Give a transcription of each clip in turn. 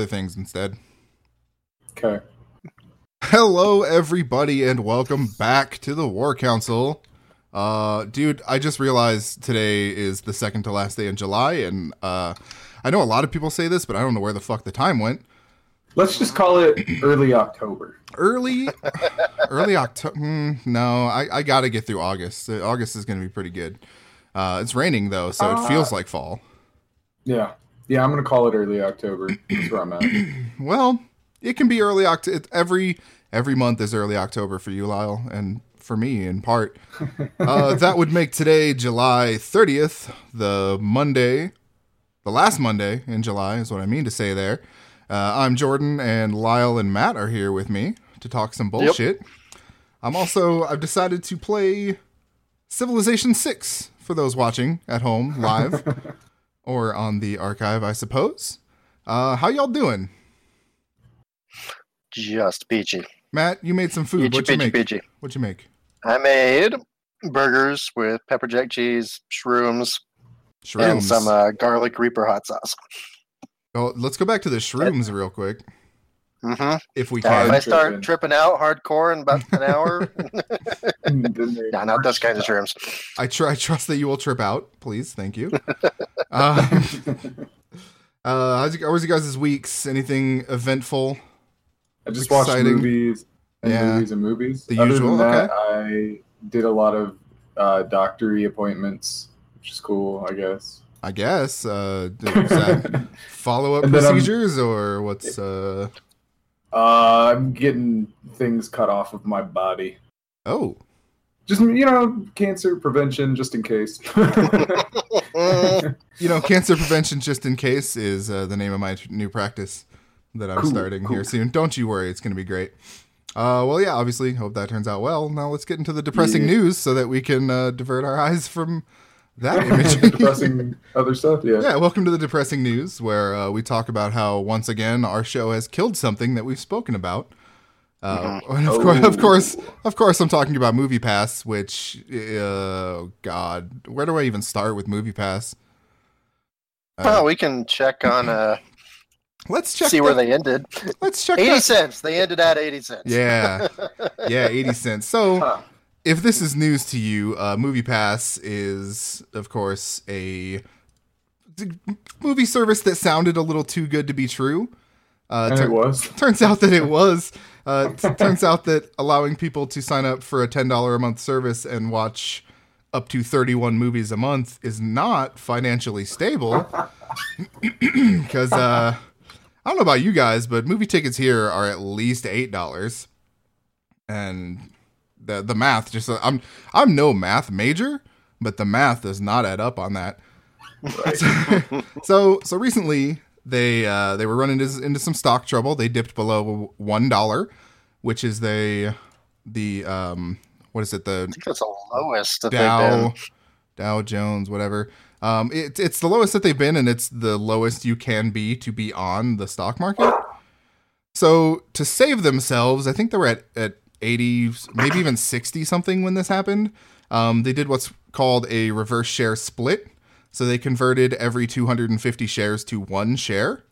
other things instead. Okay. Hello, everybody, and welcome back to the War Council. Uh, dude, I just realized today is the second to last day in July, and uh, I know a lot of people say this, but I don't know where the fuck the time went. Let's just call it early October. Early, early October. no, I, I got to get through August. Uh, August is going to be pretty good. Uh, it's raining though, so it feels like fall. Yeah. Yeah, I'm going to call it early October. That's where I'm at. Well, it can be early October. Every every month is early October for you, Lyle, and for me in part. Uh, that would make today July 30th, the Monday, the last Monday in July is what I mean to say there. Uh, I'm Jordan, and Lyle and Matt are here with me to talk some bullshit. I'm also I've decided to play Civilization Six for those watching at home live or on the archive, I suppose. Uh, how y'all doing? Just peachy. Matt, you made some food. Peachy, What'd you peachy, make? peachy. What'd you make? I made burgers with pepper jack cheese, shrooms, Shrooms. and some uh, garlic reaper hot sauce. oh, let's go back to the shrooms real quick, Mm-hmm. if we if. I start tripping out hardcore in about an hour, Then no, not those kinds of shrooms. I, tr- I trust that you will trip out, please. Thank you. um, uh, how's you, how was you guys' weeks? Anything eventful? I just watched Exciting. movies and Yeah. movies and movies. The Other usual, than that, I did a lot of uh, doctory appointments, which is cool, I guess. I guess. Uh, follow up And then I'm- procedures or what's? Uh, Uh, I'm getting things cut off of my body. oh, Just, you know, cancer prevention, just in case. You know, cancer prevention just in case is uh, the name of my new practice that I'm Cool, starting here soon. Don't you worry, it's going to be great. Uh, well, yeah, obviously, hope that turns out well. Now let's get into the depressing Yeah. news so that we can uh, divert our eyes from that image. Depressing other stuff, yeah. yeah, welcome to the depressing news, where uh, we talk about how once again our show has killed something that we've spoken about. Uh, and of, course, of Oh. course, of course, I'm talking about Movie Pass. Which, uh, God, where do I even start with Movie Pass? Uh, well, we can check on uh, let's check. see where they ended. Let's check. Eighty that- cents. They ended at eighty cents. Yeah, yeah, eighty cents. So, Huh. If this is news to you, uh, Movie Pass is, of course, a movie service that sounded a little too good to be true. Uh, tur- it was. turns out that it was. Uh, t- turns out that allowing people to sign up for a ten dollar a month service and watch up to thirty one movies a month is not financially stable. Because uh, I don't know about you guys, but movie tickets here are at least eight dollars, and the the math just I'm I'm no math major, but the math does not add up on that. so so recently they uh, they were running into, into some stock trouble. They dipped below one dollar, which is the the um what is it the I think that's the lowest that they've Dow been. Dow Jones whatever. Um, it, it's the lowest that they've been, and it's the lowest you can be to be on the stock market. So to save themselves, I think they were at at eighty, maybe even sixty something when this happened. Um, they did what's called a reverse share split. So they converted every 250 shares to one share,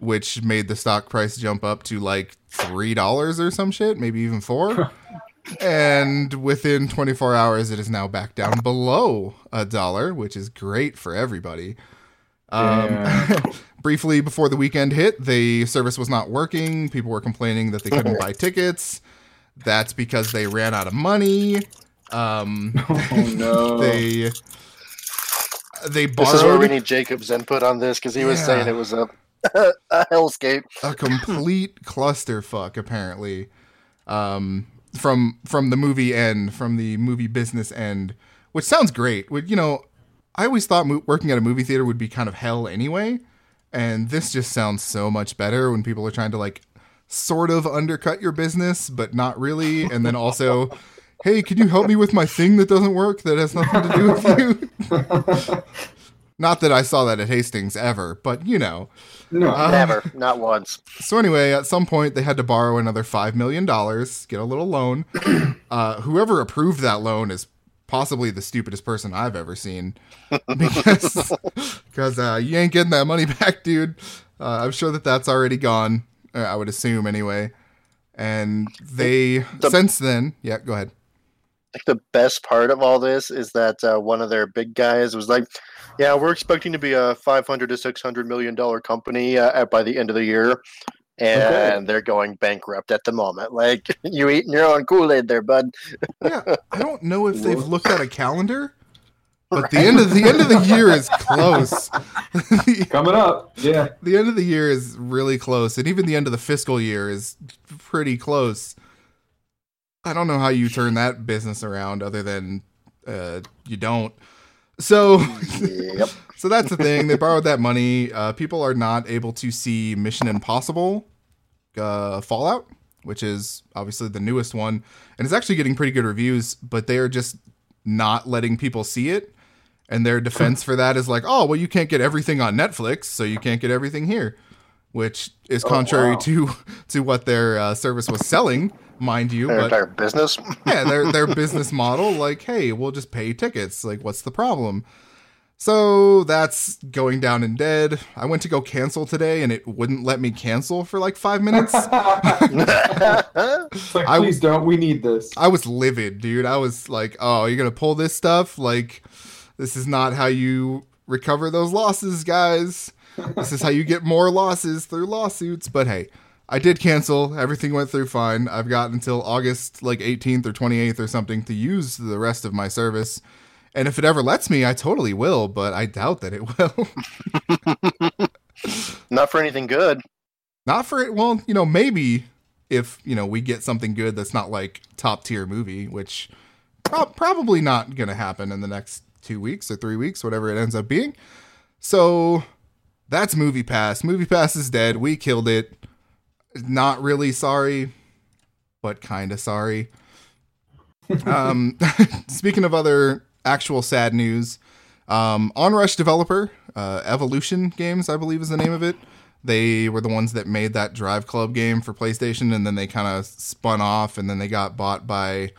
which made the stock price jump up to like three dollars or some shit, maybe even four. and within 24 hours, it is now back down below a dollar, which is great for everybody. Um, Yeah. briefly before the weekend hit, the service was not working. People were complaining that they couldn't buy tickets. That's because they ran out of money. Um, Oh no. they they This is where we need Jacob's input on this because he was Yeah. saying it was a a hellscape. a complete clusterfuck apparently um, from from the movie end, from the movie business end, which sounds great. Would you know? I always thought mo- working at a movie theater would be kind of hell anyway, and this just sounds so much better when people are trying to like sort of undercut your business, but not really, and then also. Hey, can you help me with my thing that doesn't work that has nothing to do with you? Not that I saw that at Hastings ever, but you know. no. Uh, Never, not once. So anyway, at some point they had to borrow another five million dollars, get a little loan. Uh, whoever approved that loan is possibly the stupidest person I've ever seen because because uh, you ain't getting that money back, dude. Uh, I'm sure that that's already gone. Uh, I would assume anyway. And they The- since then, yeah, go ahead. like the best part of all this is that uh, one of their big guys was like, "Yeah, we're expecting to be a 500 to 600 million dollar company uh, by the end of the year." And they're going bankrupt at the moment. Like you eating your own Kool Aid there, bud. Yeah, I don't know if they've looked at a calendar, but the end of the end of the year is close. the, Coming up. Yeah. the end of the year is really close, and even the end of the fiscal year is pretty close. I don't know how you turn that business around, other than uh, you don't. So, yep. so that's the thing. They borrowed that money. Uh, people are not able to see Mission Impossible uh, Fallout, which is obviously the newest one, and it's actually getting pretty good reviews. But they are just not letting people see it. And their defense for that is like, oh, well, you can't get everything on Netflix, so you can't get everything here, which is Oh, contrary wow. to to what their uh, service was selling, mind you. Their But entire business. yeah, their their business model, like, hey, we'll just pay tickets. Like, what's the problem? So that's going down in dead. I went to go cancel today, and it wouldn't let me cancel for like five minutes. It's like, I- please don't. We need this. I was livid, dude. I was like, oh, you're gonna pull this stuff? Like, this is not how you recover those losses, guys. This is how you get more losses through lawsuits. But hey, I did cancel. Everything went through fine. I've got until August like 18th or 28th or something to use the rest of my service. And if it ever lets me, I totally will, but I doubt that it will. Not for anything good. not for it. Well, you know, maybe if, you know, we get something good that's not like top tier movie, which prob probably not going to happen in the next two weeks or three weeks, whatever it ends up being. So that's Movie Pass. Movie Pass is dead. We killed it. Not really sorry, but kind of sorry. um, speaking of other actual sad news, um, Onrush developer, uh, Evolution Games, I believe is the name of it. They were the ones that made that Drive Club game for PlayStation, and then they kind of spun off, and then they got bought by,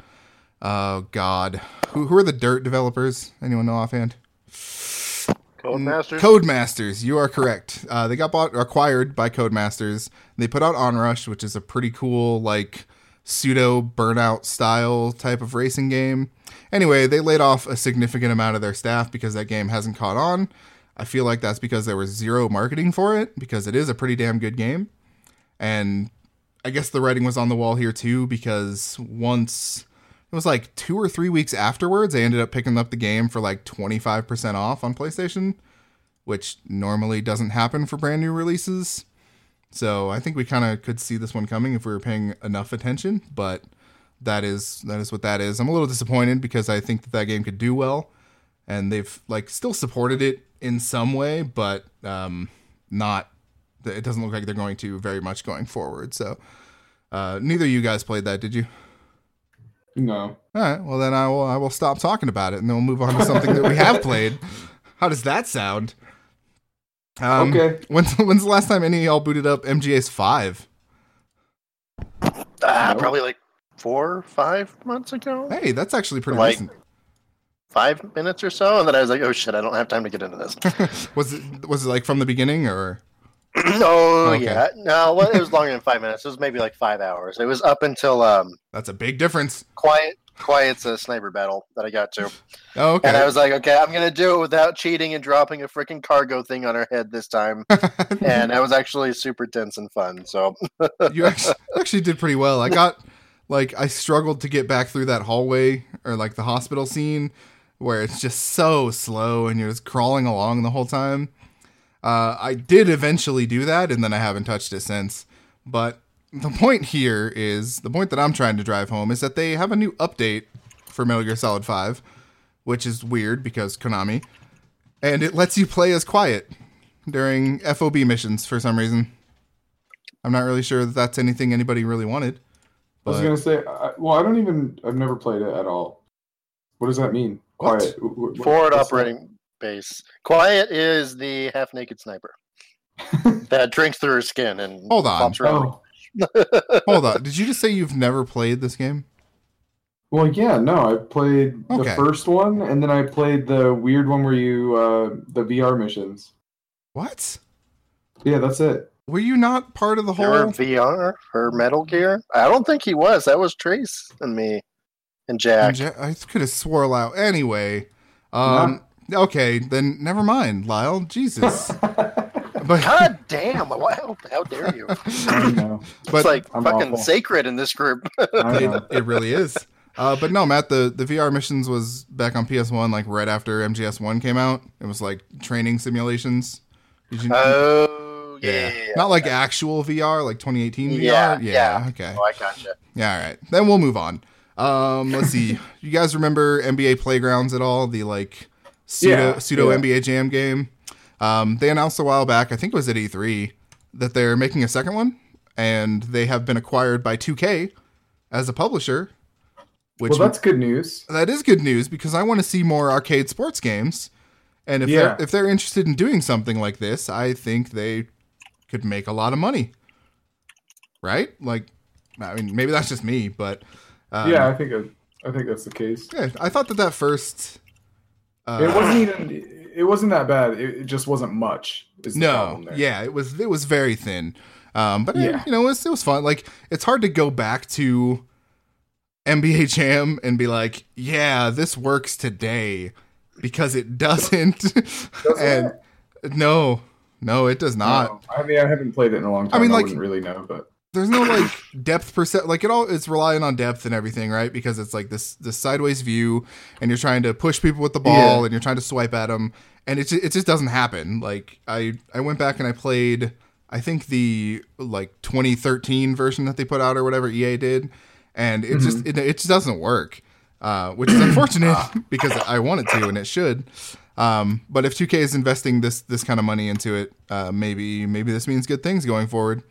oh God, who who are the Dirt developers? Anyone know offhand? Codemasters. Codemasters, you are correct. Uh, they got bought, acquired by Codemasters. They put out Onrush, which is a pretty cool, like pseudo burnout style type of racing game. Anyway, they laid off a significant amount of their staff because that game hasn't caught on. I feel like that's because there was zero marketing for it because it is a pretty damn good game. And I guess the writing was on the wall here too because once it was like two or three weeks afterwards, I ended up picking up the game for like 25% off on PlayStation, which normally doesn't happen for brand new releases. So I think we kind of could see this one coming if we were paying enough attention, but that is that is what that is. I'm a little disappointed because I think that that game could do well, and they've like still supported it in some way, but um, not. It doesn't look like they're going to very much going forward. So uh, neither of you guys played that, did you? No. All right. Well, then I will. I will stop talking about it, and then we'll move on to something that we have played. How does that sound? Um, Okay. When's When's the last time any of y'all booted up MGS Five? Ah, No. probably like four, five months ago. Hey, that's actually pretty Like- recent. Five minutes or so, and then I was like, "Oh shit, I don't have time to get into this." was it Was it like from the beginning or? oh Okay. yeah, no, well, it was longer than five minutes. It was maybe like five hours. It was up until um, That's a big difference. quiet, quiet's a sniper battle that I got to, Oh, okay. and I was like, "Okay, I'm gonna do it without cheating and dropping a freaking cargo thing on her head this time." and that was actually super tense and fun. So you actually, you actually did pretty well. I got like I struggled to get back through that hallway or like the hospital scene where it's just so slow and you're just crawling along the whole time. Uh, I did eventually do that, and then I haven't touched it since. But the point here is the point that I'm trying to drive home is that they have a new update for Metal Gear Solid 5, which is weird because Konami, and it lets you play as quiet during FOB missions for some reason. I'm not really sure that that's anything anybody really wanted. I was gonna say. I, well, I don't even. I've never played it at all. What does that mean? What? Quiet. Wh- wh- forward what's that? operating base. Quiet is the half-naked sniper that drinks through her skin and Hold on. Oh, hold on, did you just say you've never played this game? Well, yeah, no, I played the first one, and then I played the weird one where you uh the VR missions. What? Yeah, that's it. Were you not part of the Your whole? VR for Metal Gear? I don't think he was. That was Trace and me and Jack. Ja- I could have swore out. Anyway, um, okay, then never mind, Lyle. Jesus, but God damn! Wow, how dare you? But it's like I'm fucking awful. sacred in this group. It, it really is. Uh, but no, Matt, the, the VR missions was back on PS1, like right after MGS1 came out. It was like training simulations. Did you, Oh yeah, yeah, yeah. Not like actual VR, like 2018 VR. Yeah, yeah. yeah. Okay. Oh, I gotcha. Yeah. All right. Then we'll move on. Um, let's see. you guys remember NBA Playgrounds at all? The like pseudo Yeah, pseudo yeah. NBA Jam game. Um, they announced a while back, I think it was at E3, that they're making a second one, and they have been acquired by 2K as a publisher. Which well, that's good news. that is good news because I want to see more arcade sports games. And if Yeah. they're if they're interested in doing something like this, I think they could make a lot of money. Right? Like I mean, maybe that's just me, but um, yeah, I think I think that's the case. yeah, I thought that that first uh, it wasn't even. It wasn't that bad. It, it just wasn't much. Is no, problem there. yeah, it was it was very thin. Um, but eh, Yeah. you know, it was, it was fun. Like it's hard to go back to NBA Jam and be like, yeah, this works today because it doesn't. and no, no, it does not. No. I mean, I haven't played it in a long time. I mean, like- wouldn't really know, but There's no like depth percent. Like it all, it's relying on depth and everything, right? Because it's like this this sideways view, and you're trying to push people with the ball, Yeah. and you're trying to swipe at them, and it it just doesn't happen. Like I I went back and I played. I think the like 2013 version that they put out or whatever EA did, and it just it, it just doesn't work, uh, which is unfortunate because I want it to and it should. Um, but if 2K is investing this this kind of money into it, uh, maybe maybe this means good things going forward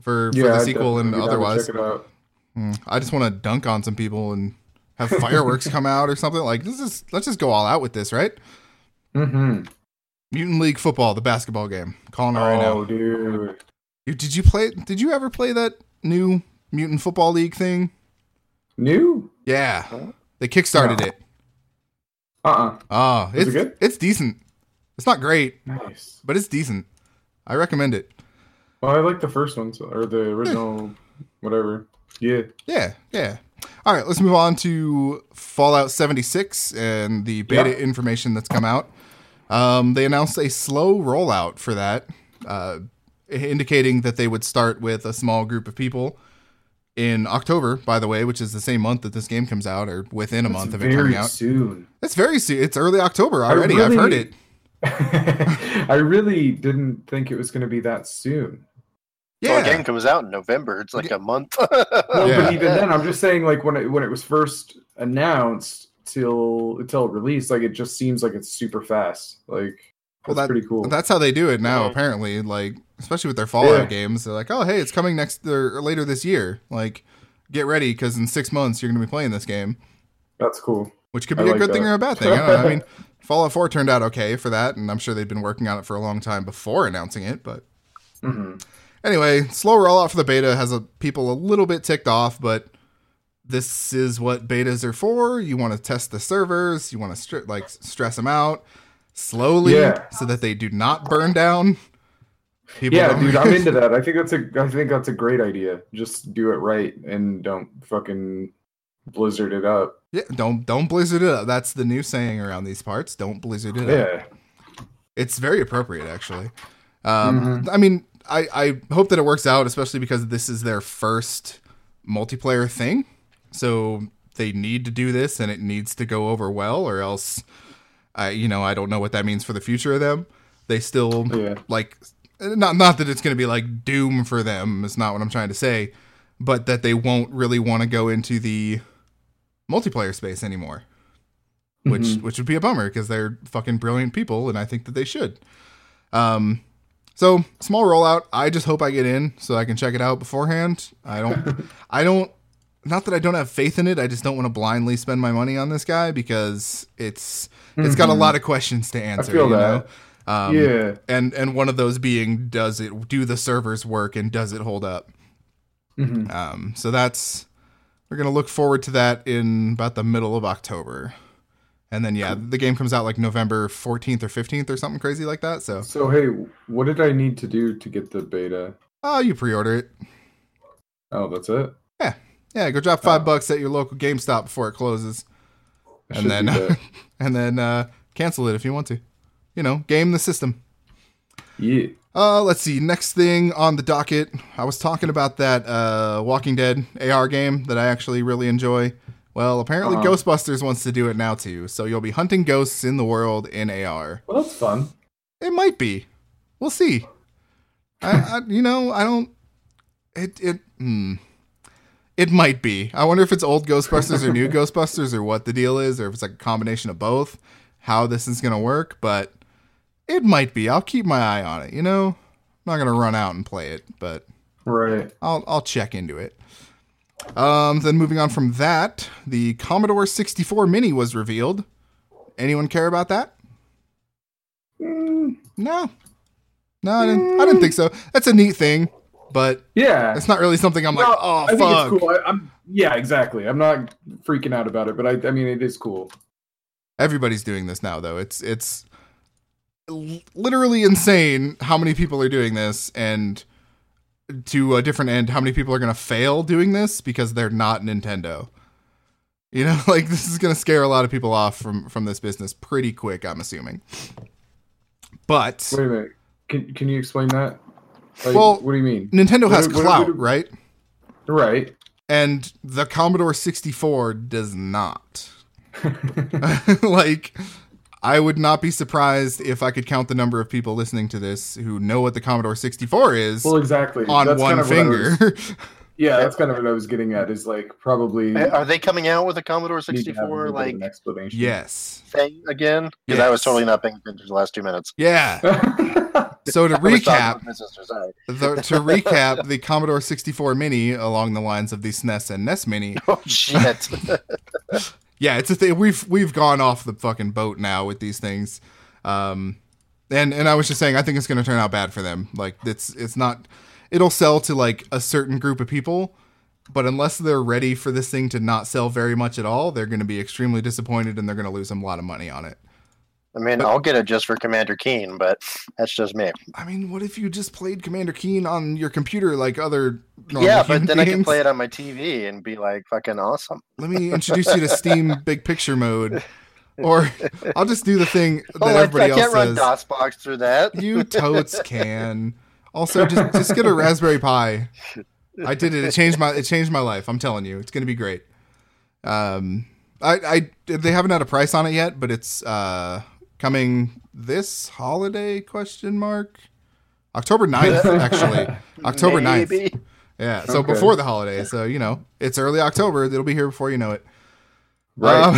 for, for yeah, the sequel and definitely be down to otherwise. check it out. Mm, I just want to dunk on some people and have fireworks come out or something. Like this is let's just go all out with this, right? Mm-hmm. Mutant League Football, the basketball game. Calling it right now. Oh, dude. You, did you play? Did you ever play that new Mutant Football League thing? New? Yeah, they kickstarted No. it. Uh-uh. Oh, it's it good? it's decent. It's not great, Nice. but it's decent. I recommend it. Well, I like the first one, so, or the original, whatever. Yeah. Yeah, yeah. All right, let's move on to Fallout 76 and the beta Yeah. information that's come out. Um, they announced a slow rollout for that, uh, indicating that they would start with a small group of people in October, by the way, which is the same month that this game comes out, or within a month of it coming out. soon. It's very soon. It's early October already. I've heard it. I really didn't think it was going to be that soon. Well, the Yeah. game comes out in November. It's like a month. Well, Yeah. but even then, I'm just saying, like when it when it was first announced till until it released, like it just seems like it's super fast. Like Well, that's that- pretty cool. That's how they do it now, apparently. Like, especially with their Fallout Yeah. games, they're like, "Oh, hey, it's coming next or later this year. Like, get ready because in six months you're going to be playing this game." That's cool. which could be I a like good thing or a bad thing. I, don't know. I mean, Fallout 4 turned out okay for that, and I'm sure they've been working on it for a long time before announcing it. But hmm anyway, slow rollout for the beta has a, people a little bit ticked off, but this is what betas are for. You want to test the servers, you want to like stress them out slowly Yeah. so that they do not burn down. People Yeah, dude, I'm into that. I think that's a I think that's a great idea. Just do it right and don't fucking blizzard it up. yeah, don't don't blizzard it up. That's the new saying around these parts. Don't blizzard it up. Yeah. It's very appropriate, actually. Um, I mean, I, I hope that it works out, especially because this is their first multiplayer thing. So they need to do this, and it needs to go over well, or else, I you know I don't know what that means for the future of them. They still Yeah. like not not that it's going to be like doom for them. It's not what I'm trying to say, but that they won't really want to go into the multiplayer space anymore which Mhm. which would be a bummer because they're fucking brilliant people, and I think that they should. Um, so small rollout. I just hope I get in so I can check it out beforehand. I don't. I don't. Not that I don't have faith in it. I just don't want to blindly spend my money on this guy because it's it's got a Mhm. lot of questions to answer. I feel you that. know? Um, yeah. And and one of those being does it do the servers work and does it hold up? Mhm. Um, so that's we're gonna look forward to that in about the middle of October, and then yeah, the game comes out like November fourteenth or fifteenth or something crazy like that. So So hey, what did I need to do to get the beta? oh, you pre-order it. Oh, that's it. Yeah, Yeah, go drop five Oh. bucks at your local GameStop before it closes, and then and then uh, cancel it if you want to. You know, game the system. yeah. Uh, let's see. Next thing on the docket, I was talking about that uh, Walking Dead AR game that I actually really enjoy. Well, apparently Uh-huh. Ghostbusters wants to do it now too. So you'll be hunting ghosts in the world in AR. Well, that's fun. It might be. We'll see. I, I you know, I don't. It it hmm. It might be. I wonder if it's old Ghostbusters or new Ghostbusters or what the deal is, or if it's like a combination of both. How this is gonna work, but it might be. I'll keep my eye on it. You know, I'm not gonna run out and play it, but Right. I'll I'll check into it. Um, then moving on from that, the Commodore 64 Mini was revealed. Anyone care about that? Mm, No. No, I didn't, I didn't think so. That's a neat thing, but yeah. it's not really something I'm like, oh, I think it's cool. I, I'm yeah, exactly. I'm not freaking out about it, but I, I mean, it is cool. Everybody's doing this now, though. It's it's literally insane how many people are doing this, and to a different end, how many people are going to fail doing this because they're not Nintendo. You know, like this is going to scare a lot of people off from from this business pretty quick. I'm assuming. But Wait a minute. Can can you explain that? Like, Well, what do you mean? Nintendo has What- what- clout, what- right? Right. And the Commodore 64 does not. like I would not be surprised if I could count the number of people listening to this who know what the Commodore 64 is well, exactly. on That's one kind of what I was- finger. yeah, that's kind of what I was getting at. Is like probably Are they coming out with a Commodore need to have a 64 like of an explanation. yes. thing again? Because I was totally not paying attention to the last two minutes. Yeah. So to I was talking recap, with my the, to recap, the Commodore 64 Mini along the lines of the SNES and NES Mini. Oh shit! Yeah, it's a thing. We've we've gone off the fucking boat now with these things. Um and and I was just saying I think it's going to turn out bad for them. Like it's it's not it'll sell to like a certain group of people, but unless they're ready for this thing to not sell very much at all, they're going to be extremely disappointed and they're going to lose a lot of money on it. I mean, I'll get it just for Commander Keen, but that's just me. I mean, what if you just played Commander Keen on your computer like other normal yeah, but then I can play it on my TV and be like fucking awesome. Let me introduce you to Steam Big Picture mode. Or I'll just do the thing that Oh, I, I everybody can't else run. DOSBox through that. You totes can. Also, just just get a Raspberry Pi. I did it. It changed my it changed my life. I'm telling you, it's gonna be great. Um, I I they haven't had a price on it yet, but it's uh coming this holiday question mark October 9th actually October 9th. Yeah, so Okay. before the holiday. So you know, it's early October. It'll be here before you know it. Right. Um,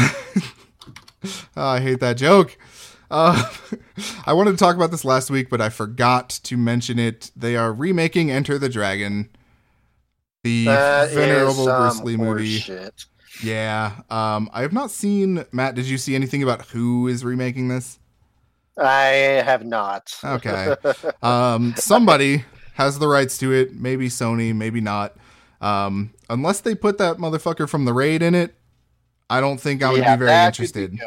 oh, I hate that joke. Uh, I wanted to talk about this last week, but I forgot to mention it. They are remaking Enter the Dragon, the That venerable Bruce Lee movie. Yeah. Um, I have not seen Matt. Did you see anything about who is remaking this? I have not. Okay. Um, somebody has the rights to it. Maybe Sony, maybe not. Um, unless they put that motherfucker from the raid in it, I don't think I would Yeah, be very could be interested.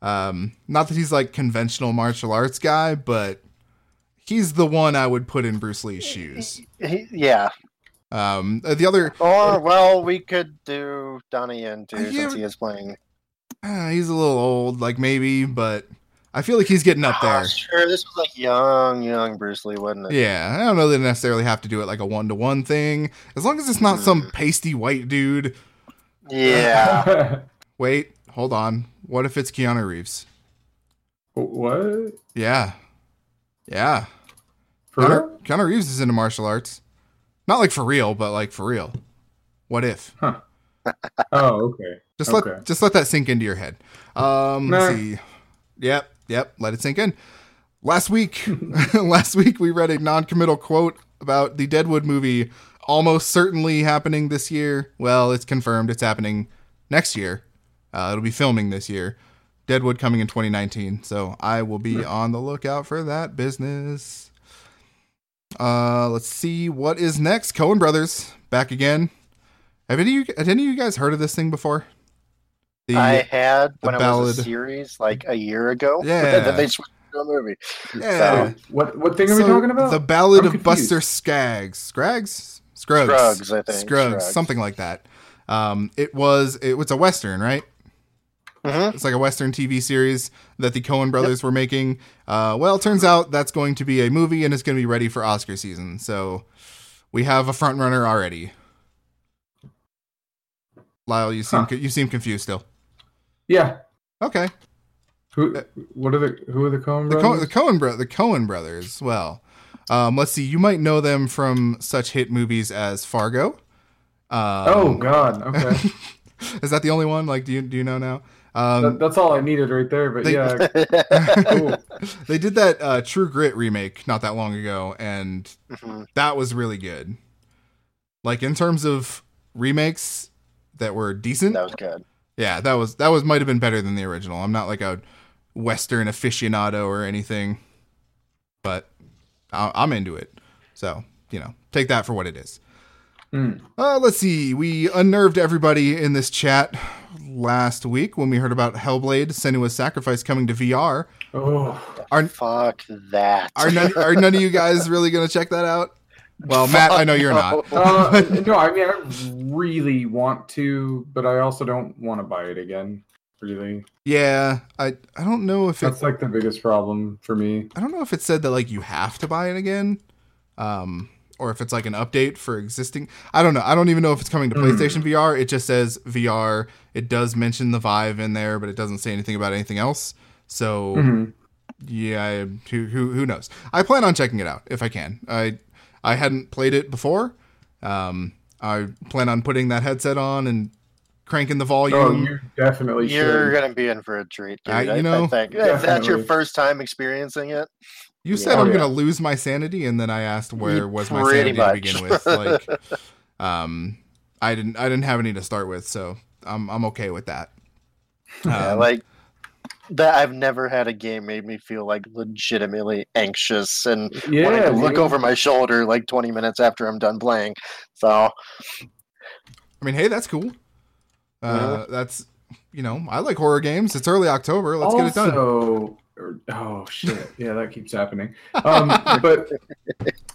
Um, not that he's like conventional martial arts guy, but he's the one I would put in Bruce Lee's shoes. He- yeah. Um, uh, the other, Or well, we could do Donnie Yen too, yeah, since he is playing. uh, he's a little old, like maybe, but I feel like he's getting up Oh, there. sure, this was like young, young Bruce Lee, wasn't it? Yeah, I don't know they necessarily have to do it like a one to one thing, as long as it's not some pasty white dude. Yeah. Wait, hold on. What if it's Keanu Reeves? what? Yeah, yeah. For? Keanu, Keanu Reeves is into martial arts, not like for real, but like for real. What if? Oh, okay. Just Okay. let just let that sink into your head. Um, Nah. let's see. Yep, yep. Let it sink in. Last week, last week we read a non-committal quote about the Deadwood movie almost certainly happening this year. Well, it's confirmed. It's happening next year. Uh, it'll be filming this year. Deadwood coming in 2019. So I will be on the lookout for that business. Uh, let's see what is next. Coen Brothers back again. Have any of you, had any of you guys heard of this thing before? The, I had the when it was a series like a year ago. Yeah. then they switched to a movie. yeah. What what thing are we talking about? The Ballad I'm of Buster confused. Skaggs. Scraggs? Scruggs. Scruggs, I think. Scruggs, Scruggs. something like that. Um, it was it was a western, right? Mhm. It's like a western TV series that the Coen brothers were making. Uh, well, it turns out that's going to be a movie and it's going to be ready for Oscar season. So we have a front runner already. Lyle, you seem Huh. you seem confused still. yeah. Okay, Who what are the who are the Coen the, Co- brothers? the Coen bro- the Coen brothers. Well, um, let's see. You might know them from such hit movies as Fargo. Um, oh God. Okay. is that the only one? Like, do you do you know now? Um, That- that's all I needed right there. But They- yeah, cool. they did that uh, True Grit remake not that long ago, and Mhm. that was really good. Like in terms of remakes that were decent, That was good. yeah, that was that was might have been better than the original. I'm not like a Western aficionado or anything, but I- I'm into it. So you know, take that for what it is. Mm. Uh, let's see. We unnerved everybody in this chat last week when we heard about Hellblade: Senua's Sacrifice coming to VR. Oh, Are Fuck that. are none, are none of you guys really gonna check that out? Well, Matt, I know you're not. uh, no, I mean I really want to, but I also don't want to buy it again. Really, Yeah, I I don't know if it that's like the biggest problem for me. I don't know if it said that like you have to buy it again, um, or if it's like an update for existing. I don't know. I don't even know if it's coming to Hmm. PlayStation VR. It just says VR. It does mention the Vive in there, but it doesn't say anything about anything else. So Mhm. yeah, who, who who knows? I plan on checking it out if I can. I I hadn't played it before. Um, I plan on putting that headset on and cranking the volume. Oh, you definitely You're should. gonna be in for a treat, dude. I- I, you know, I think if that's your first time experiencing it. You said Oh, I'm yeah. gonna lose my sanity, and then I asked where You was my pretty sanity to begin with. Like, um, I didn't, I didn't have any to start with, so I'm, I'm okay with that. yeah, Um, like that. I've never had a game made me feel like legitimately anxious and yeah, wanting to look dude. over my shoulder like 20 minutes after I'm done playing. So I mean, hey, that's cool. Uh, that's, you know, I like horror games. It's early October. Let's get it done. Also, or- oh shit, yeah, that keeps happening. Um, but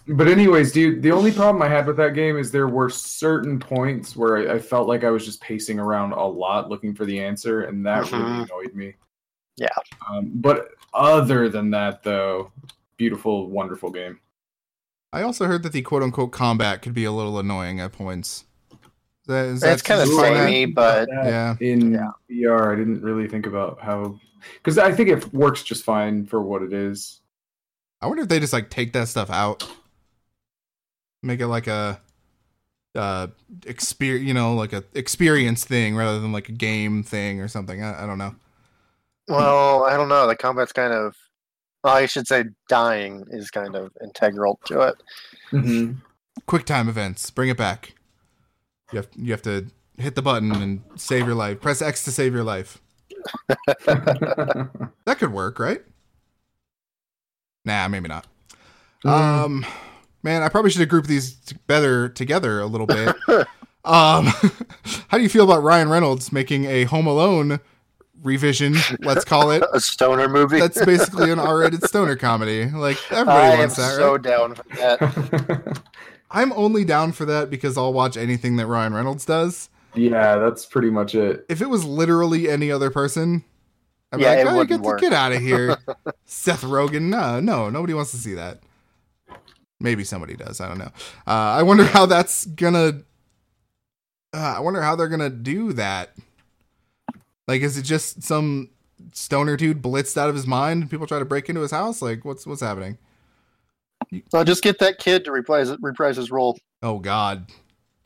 but anyways, dude, the only problem I had with that game is there were certain points where I, I felt like I was just pacing around a lot looking for the answer, and that really Mhm. annoyed me. Yeah. Um, but other than that, though, beautiful, wonderful game. I also heard that the quote unquote combat could be a little annoying at points. Is that, is that kind of did you find that? samey, but Yeah. in Yeah. VR, I didn't really think about how because I think it works just fine for what it is. I wonder if they just like take that stuff out, make it like a uh experience, you know, like a experience thing rather than like a game thing or something. I, I don't know. well, I don't know. The combat's kind of. Well, I should say dying is kind of integral to it. Mm-hmm. Quick time events, bring it back. You have you have to hit the button and save your life. Press X to save your life. That could work, right? Nah, maybe not. Mm. Um, man, I probably should have grouped these better together a little bit. um, how do you feel about Ryan Reynolds making a Home Alone revision? Let's call it. A stoner movie. That's basically an R-rated stoner comedy. Like everybody I wants that, so right? down for that. I'm only down for that because I'll watch anything that Ryan Reynolds does. Yeah, that's pretty much it. If it was literally any other person, I'd be Yeah, like, it oh, wouldn't get, work." get out of here. Seth Rogen. No, no, nobody wants to see that. Maybe somebody does. I don't know. Uh, I wonder how that's gonna. Uh, I wonder how they're gonna do that. Like, is it just some stoner dude blitzed out of his mind and people try to break into his house? Like, what's what's happening? so just get that kid to reprise reprise his role. Oh God,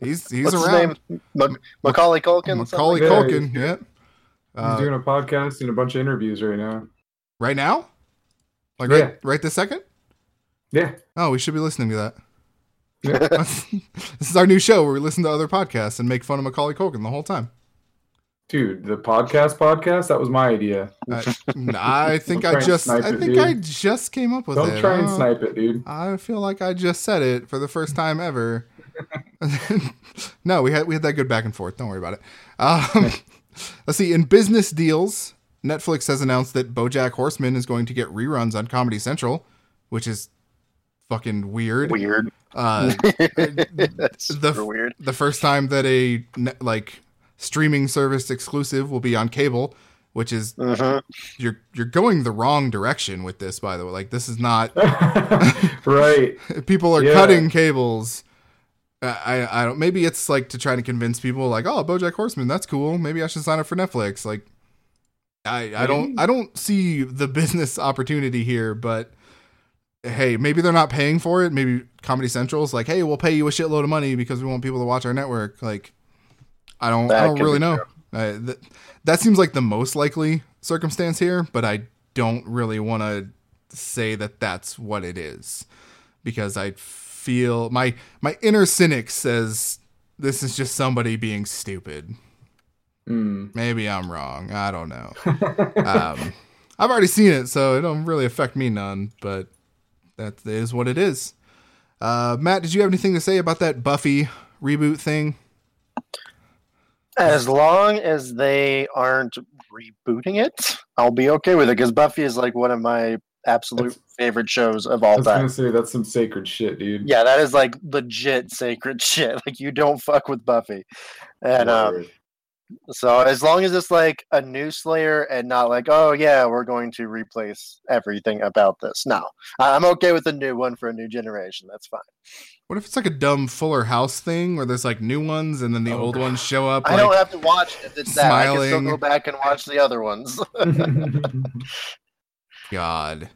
he's he's What's around. his name? Ma- Macaulay Culkin. Macaulay Yeah, Culkin. he's- Yep. He's Uh, doing a podcast and a bunch of interviews right now. right now, like Yeah. right right this second. Yeah. Oh, we should be listening to that. yeah. this is our new show where we listen to other podcasts and make fun of Macaulay Culkin the whole time. Dude, the podcast podcast, that was my idea. I, I think I just I it, think dude. I just came up with Don't it. try and snipe it, dude. I feel like I just said it for the first time ever. no, we had we had that good back and forth. Don't worry about it. Um, let's see. In business deals, Netflix has announced that BoJack Horseman is going to get reruns on Comedy Central, which is fucking weird. Weird. Uh, That's the- super weird. the first time that a like streaming service exclusive will be on cable, which is hmm you're you're going the wrong direction with this. By the way, like this is not right. people are Yeah. cutting cables. I I don't. Maybe it's like to try to convince people, like, oh, BoJack Horseman, that's cool. Maybe I should sign up for Netflix. Like, I I don't I don't see the business opportunity here, but hey, maybe they're not paying for it. Maybe Comedy Central's like, hey, we'll pay you a shitload of money because we want people to watch our network. Like, I don't I don't really know. Uh, that that seems like the most likely circumstance here, but I don't really want to say that that's what it is because I feel my my inner cynic says this is just somebody being stupid. Mm. Maybe I'm wrong. I don't know. um, I've already seen it, so it don't really affect me none. But that is what it is. Uh, Matt, did you have anything to say about that Buffy reboot thing? As long as they aren't rebooting it, I'll be okay with it because Buffy is like one of my absolute favorite shows of I all was time. gonna say that's some sacred shit, dude. Yeah, that is like legit sacred shit. Like you don't fuck with Buffy. And um, so as long as it's like a new Slayer and not like, oh yeah, we're going to replace everything about this. No, I- I'm okay with the new one for a new generation. That's fine. What if it's like a dumb Fuller House thing where there's like new ones and then the Oh, old God. ones show up? I Like, don't have to watch it if it's that. I can still go back and watch the other ones. God,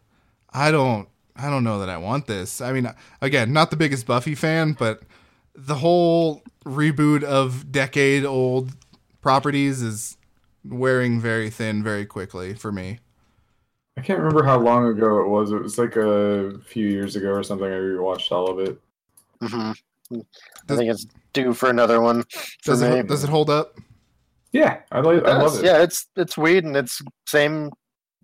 I don't, I don't know that I want this. I mean, again, not the biggest Buffy fan, but the whole reboot of decade-old properties is wearing very thin very quickly for me. I can't remember how long ago it was. It was like a few years ago or something. I rewatched all of it. hmm I Does- think it's due for another one. For Does it, does it hold up? Yeah, I like. I love it. Yeah, it's it's weird and it's same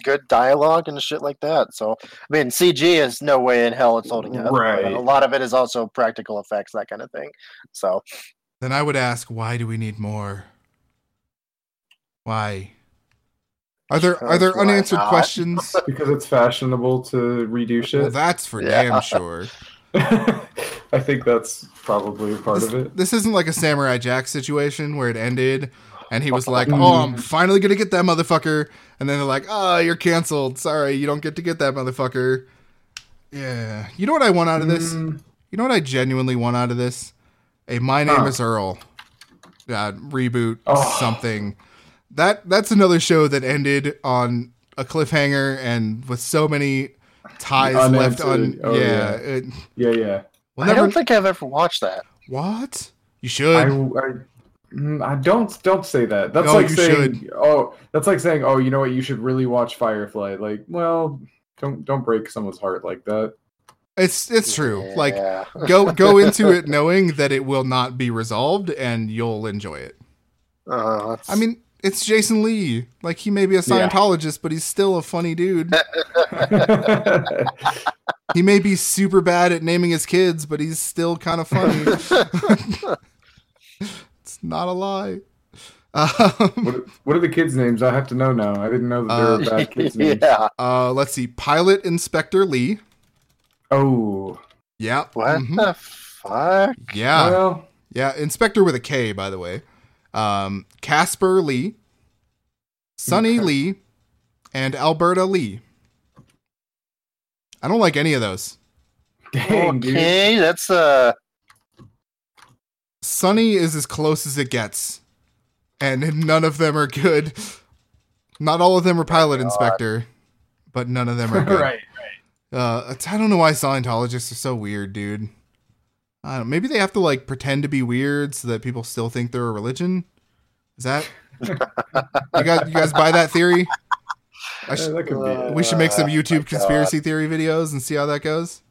good dialogue and shit like that. So I mean, CG is no way in hell it's holding up. Right. A lot of it is also practical effects, that kind of thing. So Then I would ask, why do we need more? Why? Are there are there unanswered questions? because it's fashionable to redo well, shit. that's for Yeah. damn sure. I think that's probably a part This, of it. this isn't like a Samurai Jack situation where it ended and he was like. "Oh, I'm finally gonna get that motherfucker," and then they're like, "Oh, you're canceled. Sorry, you don't get to get that motherfucker." Yeah, you know what I want out of this? Mm, You know what I genuinely want out of this? A My Name Huh. Is Earl uh, reboot Oh. something. That that's another show that ended on a cliffhanger and with so many ties left on. Oh, yeah, yeah. It, yeah, yeah. we'll I never. don't think I've ever watched that. what you should. I, mm, I don't don't say that. That's No, like you saying oh, that's like saying oh, you know what? You should really watch Firefly. Like, well, don't don't break someone's heart like that. It's it's true. Like go go into it knowing that it will not be resolved and you'll enjoy it. Uh, I mean, it's Jason Lee. Like he may be a Yeah. Scientologist, but he's still a funny dude. he may be super bad at naming his kids, but he's still kind of funny. it's not a lie. Um, what, are- what are the kids' names? I have to know now. I didn't know that there Um, were bad kids' names. yeah. uh, let's see. Pilot Inspektor Lee. Oh, Yeah. What mhm. the fuck? Yeah. well, Yeah, Inspector with a K, by the way. Um, Casper Lee, Sonny Okay. Lee, and Alberta Lee. I don't like any of those. dang, dude. Okay, that's uh Sonny is as close as it gets, and none of them are good. Not all of them are pilot inspector, but none of them are good. right. Uh, I don't know why Scientologists are so weird, dude. I don't. Maybe they have to like pretend to be weird so that people still think they're a religion. Is that you guys? You guys buy that theory? I Yeah, that could be. Uh, we should make some Oh YouTube God. conspiracy theory videos and see how that goes.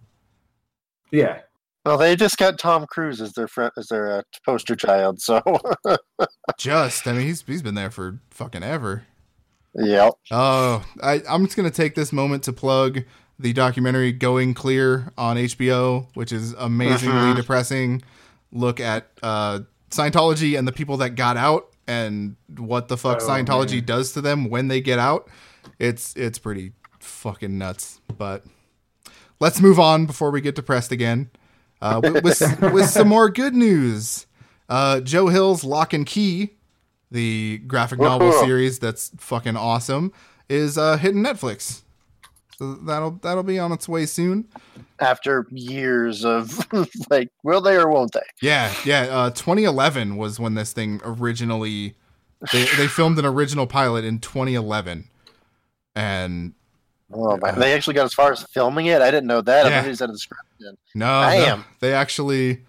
Yeah. Well they just got Tom Cruise as their friend as their uh, poster child, so Just, I mean, he's he's been there for fucking ever. yep. Oh, I, I'm just gonna take this moment to plug the documentary "Going Clear" on HBO, which is amazingly Mhm. depressing. look at uh, Scientology and the people that got out and what the fuck Oh, Scientology man. does to them when they get out. It's it's pretty fucking nuts. But let's move on before we get depressed again. Uh, with, with, with some more good news. Uh, Joe Hill's Locke & Key, the graphic novel Whoa. series that's fucking awesome, is uh, hitting Netflix. So that'll that'll be on its way soon. After years of like, will they or won't they? Yeah, yeah. Uh, 2011 was when this thing originally they they filmed an original pilot in 2011, and Oh, man. They actually got as far as filming it. I didn't know that. Yeah. I thought he said a script. in. no, Damn. no, they actually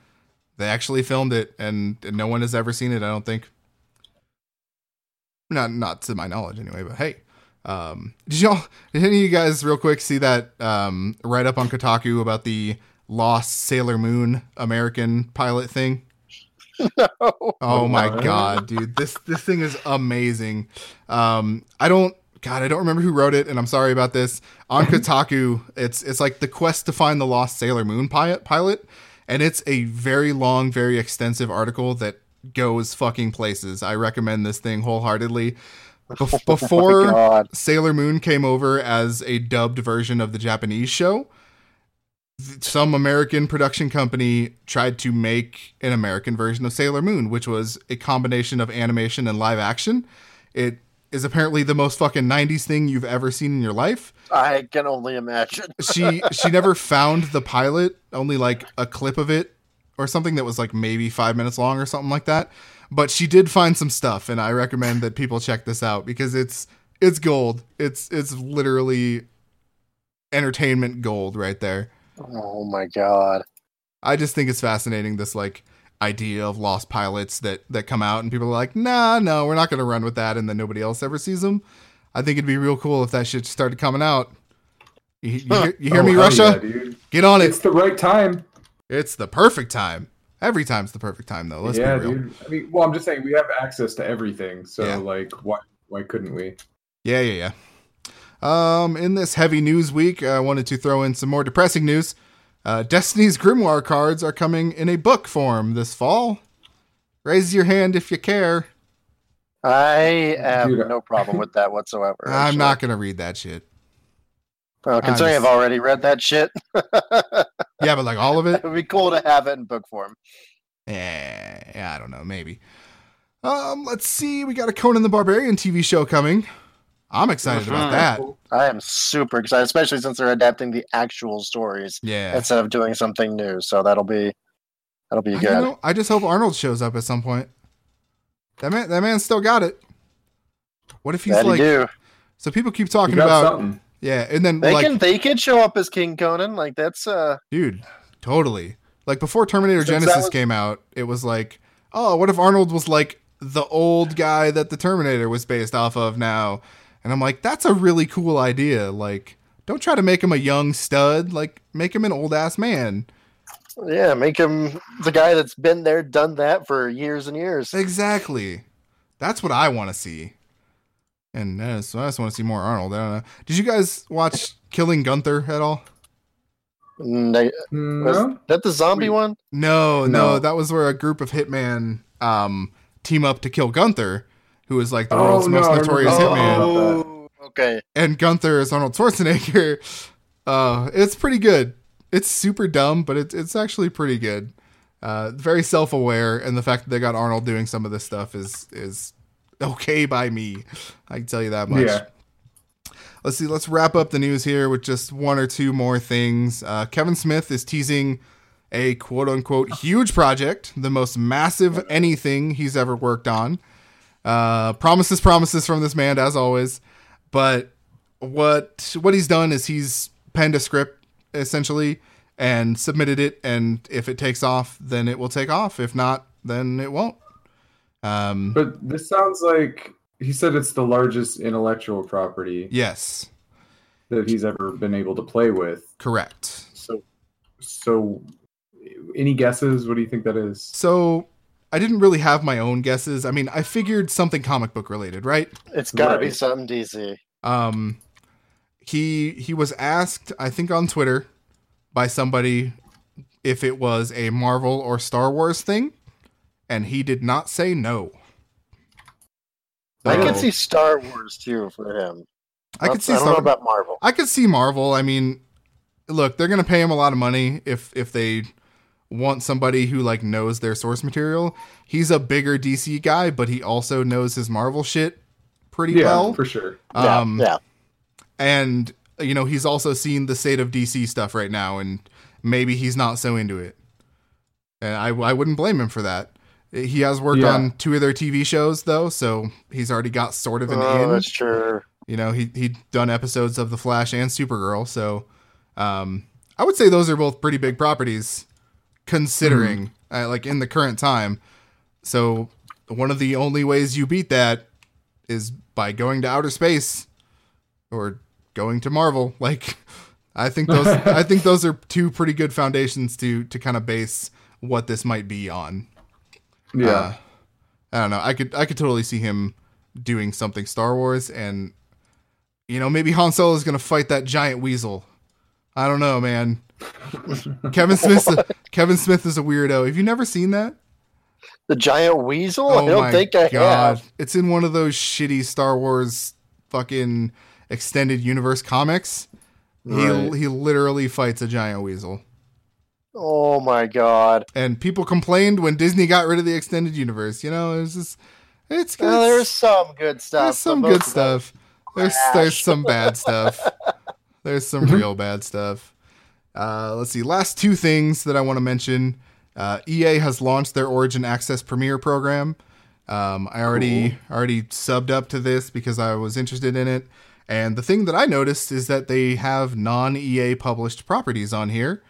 they actually filmed it, and no one has ever seen it. I don't think. Not not to my knowledge, anyway. But hey, um, did y'all did any of you guys real quick see that um, write up on Kotaku about the lost Sailor Moon American pilot thing? No. Oh my What? god, dude. This this thing is amazing. Um I don't God, I don't remember who wrote it, and I'm sorry about this. On Kotaku, it's it's like the quest to find the lost Sailor Moon pilot pilot, and it's a very long, very extensive article that goes fucking places. I recommend this thing wholeheartedly. Bef- Oh before God. Sailor Moon came over as a dubbed version of the Japanese show. th- Some American production company tried to make an American version of Sailor Moon, which was a combination of animation and live action. It is apparently the most fucking 90s thing you've ever seen in your life. I can only imagine. She she never found the pilot, only like a clip of it or something that was like maybe 5 minutes long or something like that. But she did find some stuff and I recommend that people check this out because it's it's gold. It's it's literally entertainment gold right there. Oh my god. I just think it's fascinating this like idea of lost pilots that that come out and people are like, nah, no, we're not gonna run with that, and then nobody else ever sees them. I think it'd be real cool if that shit started coming out. You, you hear, you hear Oh, me, Russia? yeah. Get on it. It's the right time. It's the perfect time. Every time's the perfect time, though. Let's yeah, be real. dude. I mean, well, I'm just saying we have access to everything, so Yeah. like, why why couldn't we? Yeah, yeah, yeah. Um, in this heavy news week, I wanted to throw in some more depressing news. Uh, Destiny's Grimoire cards are coming in a book form this fall. Raise your hand if you care. I have Dude, no problem with that whatsoever. I'm actually. not gonna read that shit. Well, considering I'm I've already read that shit, Yeah, but like all of it. it would be cool to have it in book form. Eh, yeah, I don't know, maybe. Um, let's see. We got a Conan the Barbarian TV show coming. I'm excited about Mhm. that. I am super excited, especially since they're adapting the actual stories Yeah. instead of doing something new. So that'll be that'll be I, good. know, I just hope Arnold shows up at some point. That man, that man still got it. What if he's that like? he do. So people keep talking about something. yeah, and then They like, can they can show up as King Conan. Like that's uh dude, totally. Like before Terminator Genisys was- came out, it was like, oh, what if Arnold was like the old guy that the Terminator was based off of now? And I'm like, that's a really cool idea. Like, don't try to make him a young stud. Like, make him an old ass man. yeah, make him the guy that's been there, done that for years and years. Exactly. That's what I want to see. And uh, so I just want to see more Arnold. I don't know. Did you guys watch Killing Gunther at all? They- was No? that the zombie Wait. one? No, no, No. that was where a group of hitman um team up to kill Gunther, who is like the Oh, world's no, most notorious that. hitman. Oh, okay. And Gunther is Arnold Schwarzenegger. Uh, it's pretty good. It's super dumb, but it's it's actually pretty good. Uh, very self aware, and the fact that they got Arnold doing some of this stuff is is okay by me. I can tell you that much. Yeah. Let's see. Let's wrap up the news here with just one or two more things. Uh, Kevin Smith is teasing a quote unquote huge project, the most massive anything he's ever worked on. Uh, promises, promises from this man, as always. But what what he's done is he's penned a script essentially and submitted it, and if it takes off, then it will take off. If not, then it won't. Um, But this sounds like he said it's the largest intellectual property yes, that he's ever been able to play with. correct. So, so any guesses? What do you think that is? So I didn't really have my own guesses. I mean, I figured something comic book related, right? It's gotta be something DC. Um, he he was asked, I think, on Twitter by somebody if it was a Marvel or Star Wars thing, and he did not say no. I could see Star Wars too for him. I could see I don't Star- know about Marvel. I could see Marvel. I mean, look, they're gonna pay him a lot of money if if they want somebody who like knows their source material. He's a bigger DC guy, but he also knows his Marvel shit pretty Yeah, well. for sure. Yeah, Um, yeah. and you know he's also seen the state of DC stuff right now, and maybe he's not so into it. And I I wouldn't blame him for that. He has worked Yeah. on two of their TV shows though, so he's already got sort of an Oh, in. that's true. You know, he he'd done episodes of The Flash and Supergirl, so um, I would say those are both pretty big properties, considering uh, like in the current time. So one of the only ways you beat that is by going to outer space or going to Marvel. Like, I think those I think those are two pretty good foundations to to kind of base what this might be on. Yeah. Uh, I don't know. I could I could totally see him doing something Star Wars and you know, maybe Han Solo is gonna fight that giant weasel. I don't know, man. Kevin Smith Kevin Smith is a weirdo. Have you never seen that? The giant weasel? I oh don't think I have. It's in one of those shitty Star Wars fucking extended universe comics. Right. He he literally fights a giant weasel. Oh my god. And people complained when Disney got rid of the extended universe. You know, it's just it's good. Well, there's some good stuff. There's some good most of them- stuff. There's there's some bad stuff. There's some real bad stuff. Uh, let's see. Last two things that I want to mention. Uh, EA has launched their Origin Access Premier program. Um, I already already subbed up to this because I was interested in it. And the thing that I noticed is that they have non EA published properties on here,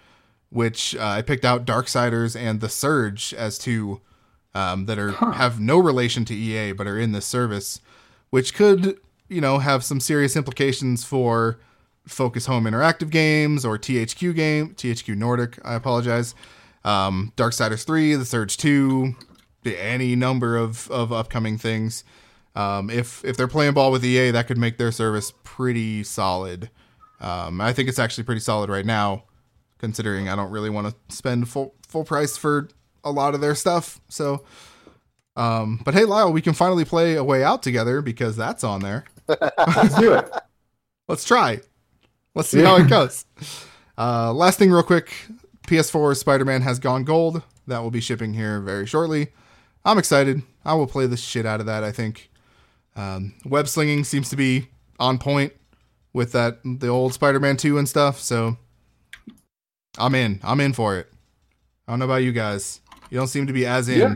which uh, I picked out Darksiders and The Surge as two um, that are have no relation to EA but are in this service, which could you know have some serious implications for Focus Home Interactive Games or THQ Game THQ Nordic. I apologize. Um, Darksiders three, The Surge two, any number of of upcoming things. Um, if if they're playing ball with EA, that could make their service pretty solid. Um, I think it's actually pretty solid right now, considering I don't really want to spend full full price for a lot of their stuff. So, um, but hey, Lyle, we can finally play a way out together because that's on there. Let's do it. Let's try. Let's see how it goes. Uh, last thing, real quick PS4 Spider Man has gone gold. That will be shipping here very shortly. I'm excited. I will play the shit out of that, I think. Um, web slinging seems to be on point with that, the old Spider Man 2 and stuff. So I'm in. I'm in for it. I don't know about you guys. You don't seem to be as in. Yeah.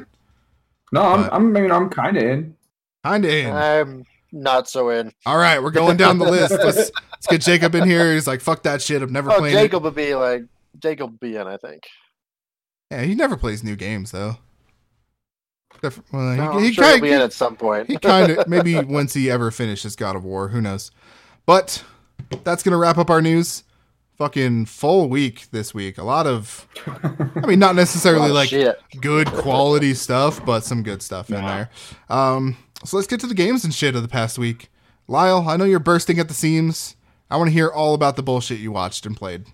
No, I'm, I'm, I mean, I'm kind of in. Kinda in. I'm not so in. All right, we're going down the list. Let's, let's get Jacob in here. He's like, fuck that shit. I'm never Oh, playing it. Jacob would be like Jacob would be in, I think. Yeah, he never plays new games though. Well, he, No, I'm he sure he'll kind be in at some point. he kind of maybe once he ever finishes God of War, who knows? But that's gonna wrap up our news. Fucking full week this week. A lot of, I mean, not necessarily like shit. good quality stuff, but some good stuff in there. Um, so let's get to the games and shit of the past week. Lyle, I know you're bursting at the seams. I want to hear all about the bullshit you watched and played.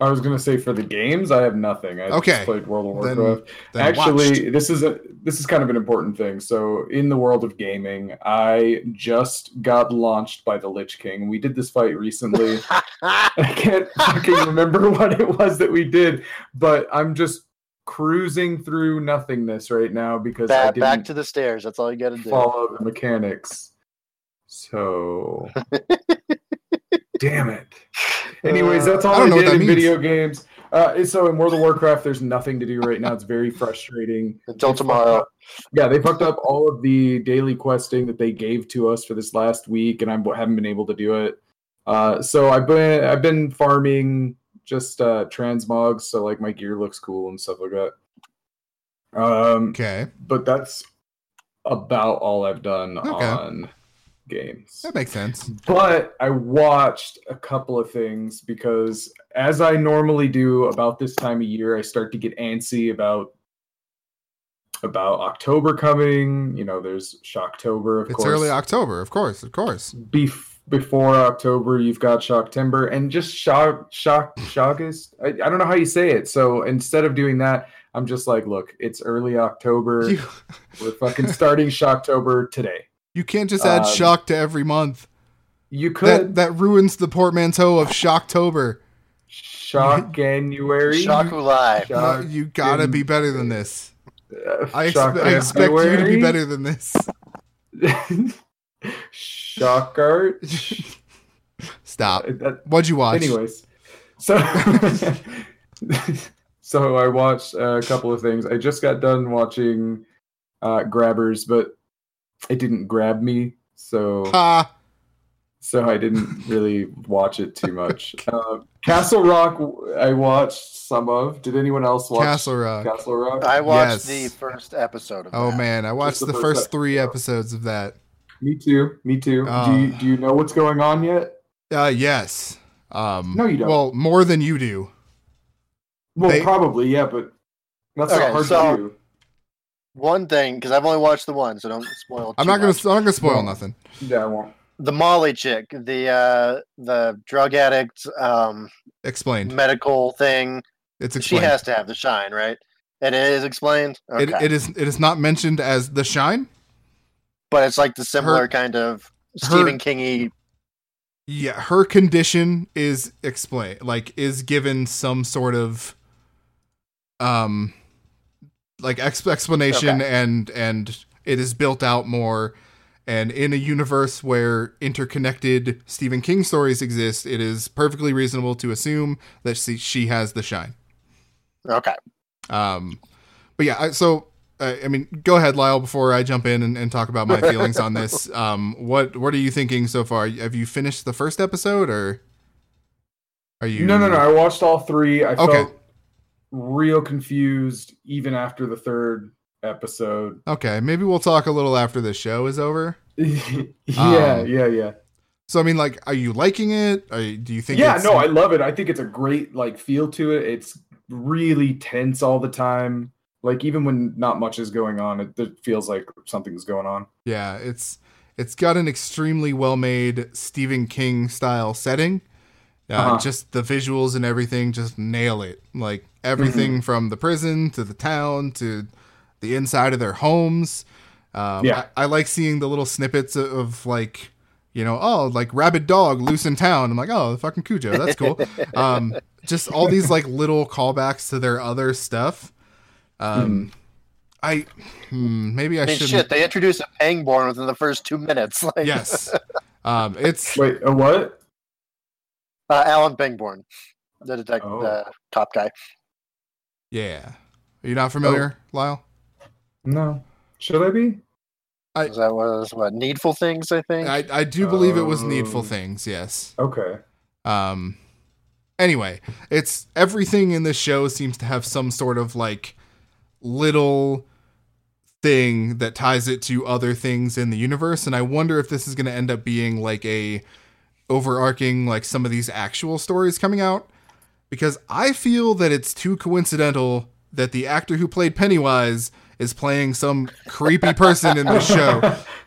I was gonna say for the games, I have nothing. I Okay. just played World of Warcraft. then Actually, this is a this is kind of an important thing. So, in the world of gaming, I just got launched by the Lich King. We did this fight recently. I can't fucking remember what it was that we did, but I'm just cruising through nothingness right now because I back, didn't back to the stairs. That's all you got to do. follow the mechanics. So, damn it. Anyways, that's all I I, know did in means. video games. Uh, so in World of Warcraft, there's nothing to do right now. It's very frustrating. until tomorrow. up- Yeah, they fucked up all of the daily questing that they gave to us for this last week, and I haven't been able to do it. Uh, so I've been I've been farming just uh, transmogs, so like my gear looks cool and stuff like that. Um, Okay, but that's about all I've done Okay. on games. that makes sense. But I watched a couple of things because, as I normally do about this time of year, I start to get antsy about about October coming. You know, there's Shocktober, of It's course. early October, of course, of course. Bef- before October, you've got Shock Timber and just Shock Shock Shockist. I, I don't know how you say it. So instead of doing that, I'm just like, look, it's early October. You, We're fucking starting Shocktober today. You can't just add Um, shock to every month. You That could that ruins the portmanteau of Shocktober. Shock January. Shokulai. No, you gotta be better than this. uh, I, expe- I expect you to be better than this. Shock art. Stop. That- What'd you watch? Anyways, so so I watched a couple of things. I just got done watching uh, Grabbers, but it didn't grab me, so Ha! so I didn't really watch it too much. Uh, Castle Rock, I watched some of. Did anyone else watch Castle Rock. Castle Rock? I watched Yes. the first episode of Oh that. man, I watched the the, first first three episodes of that. me too. Me too. Do you do you know what's going on yet? Uh, yes. Um, No, you don't. Well, more than you do. Well, They- probably yeah, but that's Okay, not hard so- to do. One thing, because I've only watched the one, so don't spoil. I'm not gonna. much. I'm not gonna spoil nothing. Yeah, I won't. The Molly chick, the uh, the drug addict, um, Explained. medical thing. It's She has to have the shine, right? And it is explained. Okay. It, it is. It is not mentioned as the shine. but it's like the similar Her- kind of Stephen Kingy. Yeah, her condition is explained. Like, is given some sort of, um, like ex- explanation, Okay. and and it is built out more. And in a universe where interconnected Stephen King stories exist, it is perfectly reasonable to assume that she, she has the shine. Okay. Um, but yeah, I, so uh, I mean, go ahead, Lyle, before I jump in and, and talk about my feelings on this. Um, what what are you thinking so far? Have you finished the first episode, or are you? No, no, no. I watched all three. I Okay. felt real confused even after the third episode. Okay, maybe we'll talk a little after the show is over. yeah, Um, yeah, yeah. So I mean, like, are you liking it? Are you, do you think? Yeah, it's, no, I love it. I think it's a great like feel to it. It's really tense all the time. Like even when not much is going on, it, it feels like something's going on. Yeah, it's it's got an extremely well made Stephen King style setting. Uh, Uh-huh. Just the visuals and everything just nail it. Like everything Mm-hmm. from the prison to the town to the inside of their homes. Um, Yeah. I, I like seeing the little snippets of, of like, you know, oh, like rabid dog loose in town. I'm like, oh, fucking Cujo, that's cool. um, just all these like little callbacks to their other stuff. Um, I hmm, maybe I, I mean, shouldn't. shit, they introduced a Pangborn within the first two minutes. Like, Yes. Um, it's Wait, a what? Uh, Alan Pangborn, the detective, Oh. uh, cop guy. yeah. Are you not familiar, Lyle? No. Should I be? I- Is that was what Needful Things? I think. I, I do believe it was Needful Oh. Things. Yes. Okay. Um. Anyway, it's everything in this show seems to have some sort of like little thing that ties it to other things in the universe, and I wonder if this is going to end up being like a overarching like some of these actual stories coming out because I feel that it's too coincidental that the actor who played Pennywise is playing some creepy person in the show.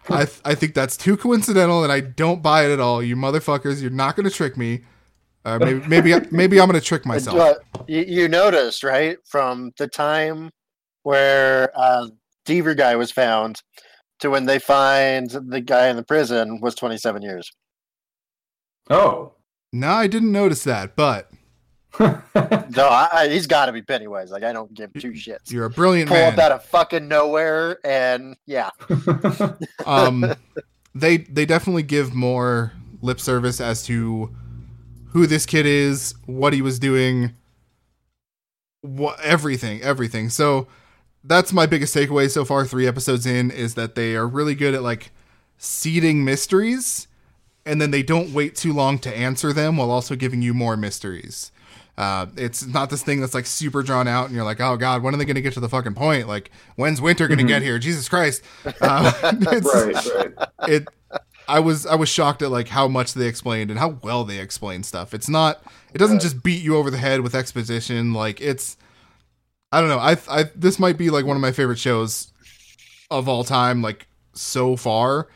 I th- I think that's too coincidental, and I don't buy it at all. You motherfuckers, you're not going to trick me. Uh, maybe maybe maybe I'm going to trick myself. Uh, you, you noticed, right, from the time where uh, Deaver guy was found to when they find the guy in the prison was 27 years. Oh. No, I didn't notice that, but No, I, I, he's got to be Pennywise. Like I don't give two shits. you're a brilliant Pull up man. out of fucking nowhere, and yeah, um, they they definitely give more lip service as to who this kid is, what he was doing, what everything, everything. So that's my biggest takeaway so far. Three episodes in is that they are really good at like seeding mysteries, and then they don't wait too long to answer them while also giving you more mysteries. Uh, it's not this thing that's like super drawn out, and you're like, oh god, when are they going to get to the fucking point? Like, when's winter going to get here? Jesus Christ! Uh, it's, right, right. it I was I was shocked at like how much they explained and how well they explain stuff. It's not it doesn't just beat you over the head with exposition like it's I don't know. I I this might be like one of my favorite shows of all time like so far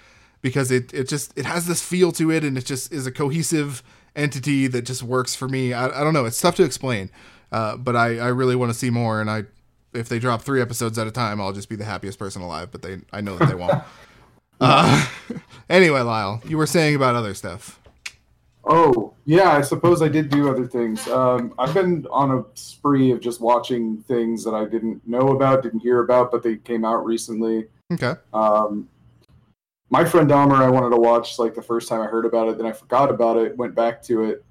because it it just it has this feel to it and it just is a cohesive entity that just works for me. I, I don't know. It's tough to explain, uh, but I I really want to see more. And I if they drop three episodes at a time, I'll just be the happiest person alive. But they I know that they won't. uh, anyway, Lyle, you were saying about other stuff. Oh, yeah, I suppose I did do other things. Um, I've been on a spree of just watching things that I didn't know about, didn't hear about, but they came out recently. Okay. Um, my friend Dahmer, I wanted to watch like the first time I heard about it, then I forgot about it, went back to it,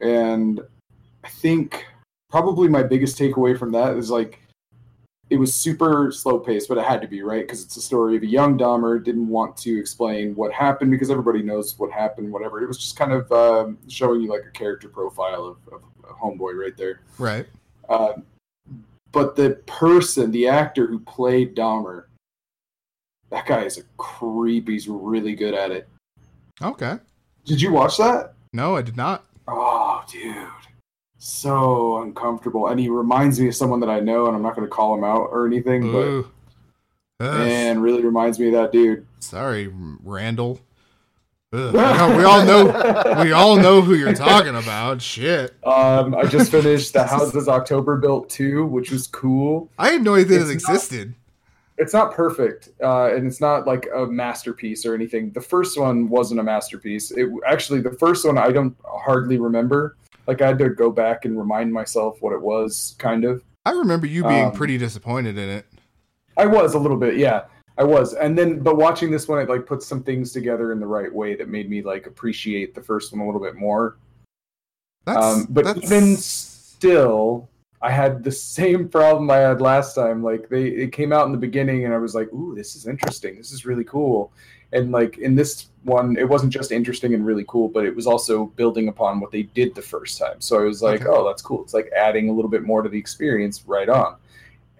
and I think probably my biggest takeaway from that is like it was super slow paced, but it had to be right because it's a story of a young Dahmer didn't want to explain what happened because everybody knows what happened. Whatever, it was just kind of um, showing you like a character profile of, of a homeboy right there. Right. Uh, but the person, the actor who played Dahmer, that guy is a creep. He's really good at it. Okay. Did you watch that? No, I did not. Oh, dude. So uncomfortable. And he reminds me of someone that I know, and I'm not going to call him out or anything, Ooh. but Ugh. man, really reminds me of that dude. Sorry, Randall. Ugh. We all know we all know who you're talking about. Shit. Um, I just finished the Houses October Built 2, which was cool. I had no idea this It's not- existed. It's not perfect, uh, and it's not like a masterpiece or anything. The first one wasn't a masterpiece. It actually the first one I don't hardly remember. Like I had to go back and remind myself what it was, kind of. I remember you being Um, pretty disappointed in it. I was a little bit, yeah. I was. And then but watching this one it like put some things together in the right way that made me like appreciate the first one a little bit more. That's, Um but that's, even still I had the same problem I had last time. Like they it came out in the beginning and I was like, "Ooh, this is interesting. This is really cool." And like in this one, it wasn't just interesting and really cool, but it was also building upon what they did the first time. So I was like, Okay. "Oh, that's cool." It's like adding a little bit more to the experience right on.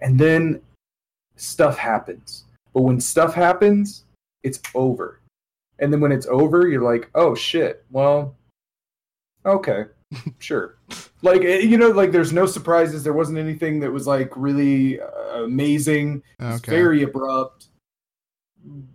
And then stuff happens. But when stuff happens, it's over. And then when it's over, you're like, "Oh shit. Well, okay. Sure." like eh, you know like there's no surprises. There wasn't anything that was like really uh, amazing. It's okay. very abrupt.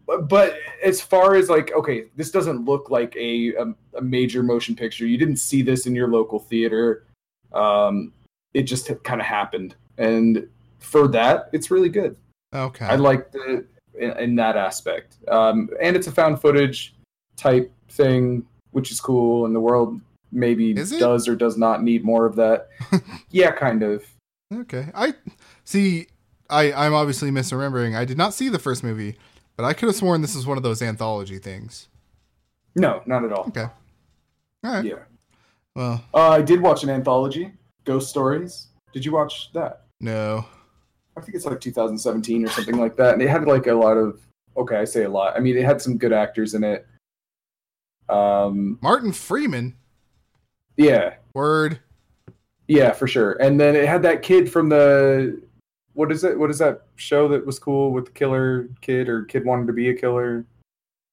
But, but as far as like okay this doesn't look like a, a, a major motion picture. You didn't see this in your local theater. Um, it just kind of happened. And for that it's really good. Okay. i liked it in, in that aspect. Um, and it's a found footage type thing which is cool and the world maybe does or does not need more of that yeah kind of Okay. I see. I I'm obviously misremembering. I did not see the first movie, but I could have sworn this is one of those anthology things. no not at all Okay. All right. yeah Well, uh, i did watch an anthology ghost stories did you watch that no. i think it's like 2017 or something like that and it had like a lot of okay i say a lot i mean it had some good actors in it um Martin Freeman. Yeah Word. Yeah, for sure. And then it had that kid from the what is it? What is that show that was cool with the killer kid or kid wanted to be a killer?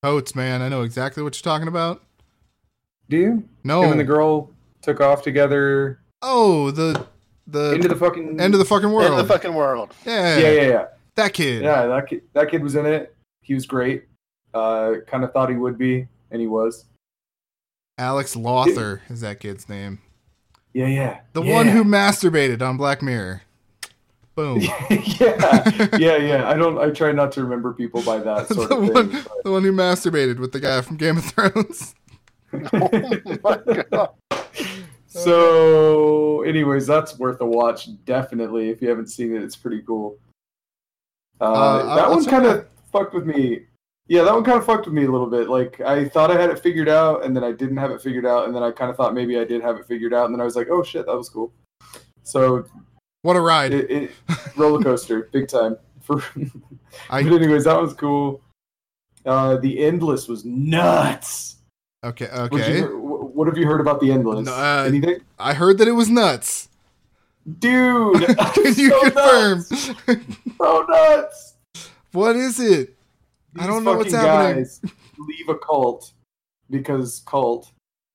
Totes, man. I know exactly what you're talking about. Do you? No. Him and the girl took off together oh, the the into the fucking end of the fucking In world. the fucking world. yeah. yeah, yeah, yeah, That kid. yeah. That kid, that kid was in it. He was great. Uh, kind of thought he would be, and he was. Alex Lawther is that kid's name. Yeah, yeah. The yeah. one who masturbated on Black Mirror. Boom. yeah, yeah, yeah. I don't. I try not to remember people by that sort the of one, thing. the one who masturbated with the guy from Game of Thrones. oh my god. So, anyways, that's worth a watch. Definitely, if you haven't seen it, it's pretty cool. Uh, Uh, that I'll one kind of fucked with me. Yeah, that one kind of fucked with me a little bit. Like, I thought I had it figured out, and then I didn't have it figured out, and then I kind of thought maybe I did have it figured out, and then I was like, oh shit, that was cool. So, What a ride. it, it roller coaster, big time. For, I- but anyways, that was cool. Uh, the Endless was nuts. okay, What, you, okay. what have you heard about the Endless? No, uh, Anything? I heard that it was nuts. Dude, Can you so confirm? Nuts, so nuts. what is it? I don't know what's happening. Guys leave a cult because cult,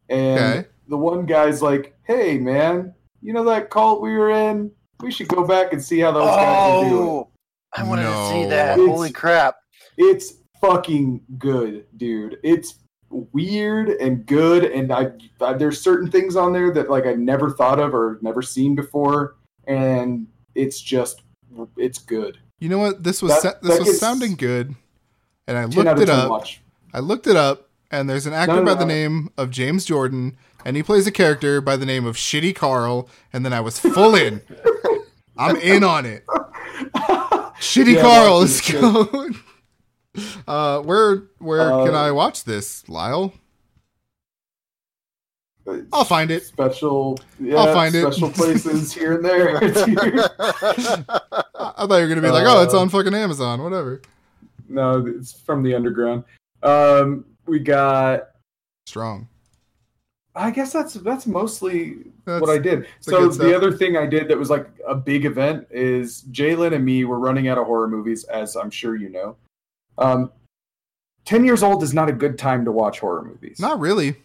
and Okay. the one guy's like, "Hey, man, you know that cult we were in? We should go back and see how those guys are doing." Oh, I wanted to see that. It's- Holy crap. It's fucking good, dude. It's weird and good, and I, I there's certain things on there that like I never thought of or never seen before, and it's just it's good. You know what? This was That- sa- this was gets sounding good, and I looked it up. watch. I looked it up, and there's an actor No, no, by the no. name of James Jordan, and he plays a character by the name of Shitty Carl. And then I was full in. I'm in on it. Shitty Yeah, Carl, watch let's this shit. go. Uh, where where Uh, can I watch this, Lyle? I'll find it. Special, yeah, I'll find it. special places here and there. I I thought you were gonna be like, oh, it's Uh, on fucking Amazon, whatever. No, it's from the underground. Um, we got. Strong. I guess that's that's mostly That's, what I did. So the other thing I did that was like a big event is Jalen and me were running out of horror movies, as I'm sure you know. Um, Ten years old is not a good time to watch horror movies not really.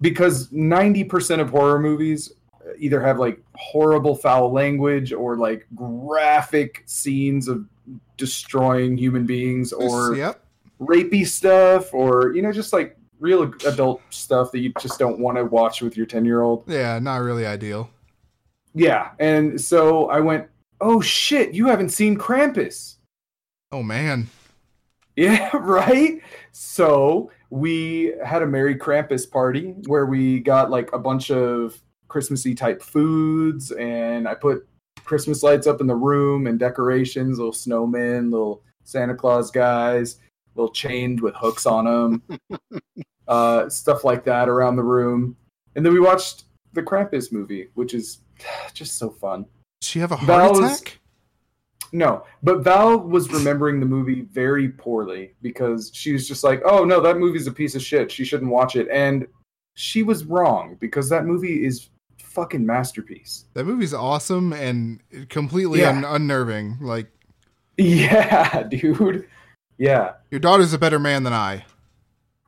because ninety percent of horror movies either have like horrible foul language or like graphic scenes of destroying human beings or yep. rapey stuff or you know just like real adult stuff that you just don't want to watch with your 10 year old Yeah, not really ideal. yeah and so i went oh shit you haven't seen krampus Oh man. yeah right so we had a merry krampus party where we got like a bunch of christmassy type foods and i put christmas lights up in the room and decorations little snowmen little santa claus guys little chained with hooks on them uh, stuff like that around the room and then we watched the krampus movie which is just so fun she have a heart Val was- attack? no, but Val was remembering the movie very poorly because she was just like, "Oh no, that movie's a piece of shit. She shouldn't watch it." And she was wrong because that movie is fucking masterpiece. That movie's awesome and completely Yeah. un- unnerving. Like Yeah, dude. Yeah. your daughter's a better man than I.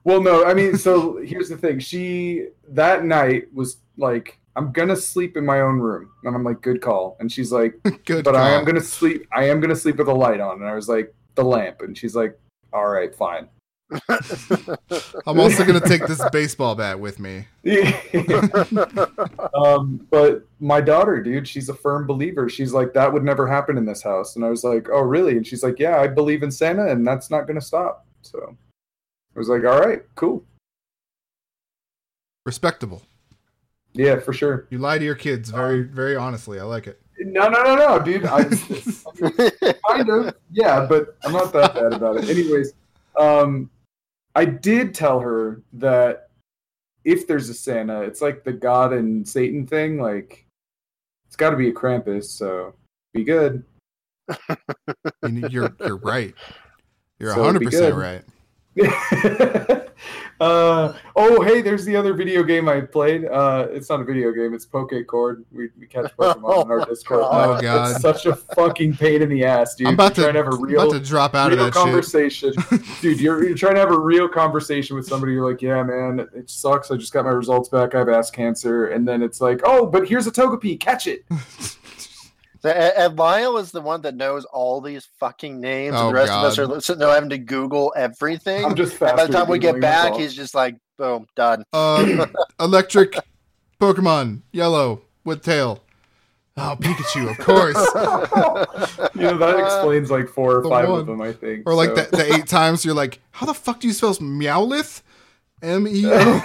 Well, no, I mean, so here's the thing. She that night was like, "I'm gonna sleep in my own room," and I'm like, "Good call." And she's like, Good. but I am gonna sleep. I am gonna sleep with a light on. And I was like, the lamp. And she's like, all right, fine. I'm also gonna take this baseball bat with me. um, but my daughter, dude, she's a firm believer. She's like, that would never happen in this house. And I was like, oh, really? And she's like, yeah, I believe in Santa, and that's not gonna stop. So I was like, all right, cool, Respectable. yeah, for sure. You lie to your kids very, very honestly. I like it. No, no, no, no, dude. I kind of, yeah, but I'm not that bad about it. Anyways, um, I did tell her that if there's a Santa, it's like the God and Satan thing. Like, it's got to be a Krampus. So be good. You- You're you're right. You're So 100 percent right. uh, oh, hey, there's the other video game I played. Uh, it's not a video game; it's Pokecord. We, we catch Pokemon on our Discord. Oh, God. It's such a fucking pain in the ass, dude. I'm about to, You're trying to have a I'm real, about to drop out of real that shit. conversation, dude. You're, you're trying to have a real conversation with somebody. You're like, yeah, man, it sucks. I just got my results back. I have ass cancer, and then it's like, oh, but here's a Togepi. Catch it. So, and, and Lyle is the one that knows all these fucking names, Oh, and the rest of us are sitting there having to Google everything. I'm just And by the time we get back, that's all. he's just like, boom, done. Uh, electric Pokemon, yellow with tail. Oh, Pikachu, of course. you know that explains like four or The five one. of them, I think. Or like so. the, the eight times you're like, how the fuck do you spell Meowlith? M E O.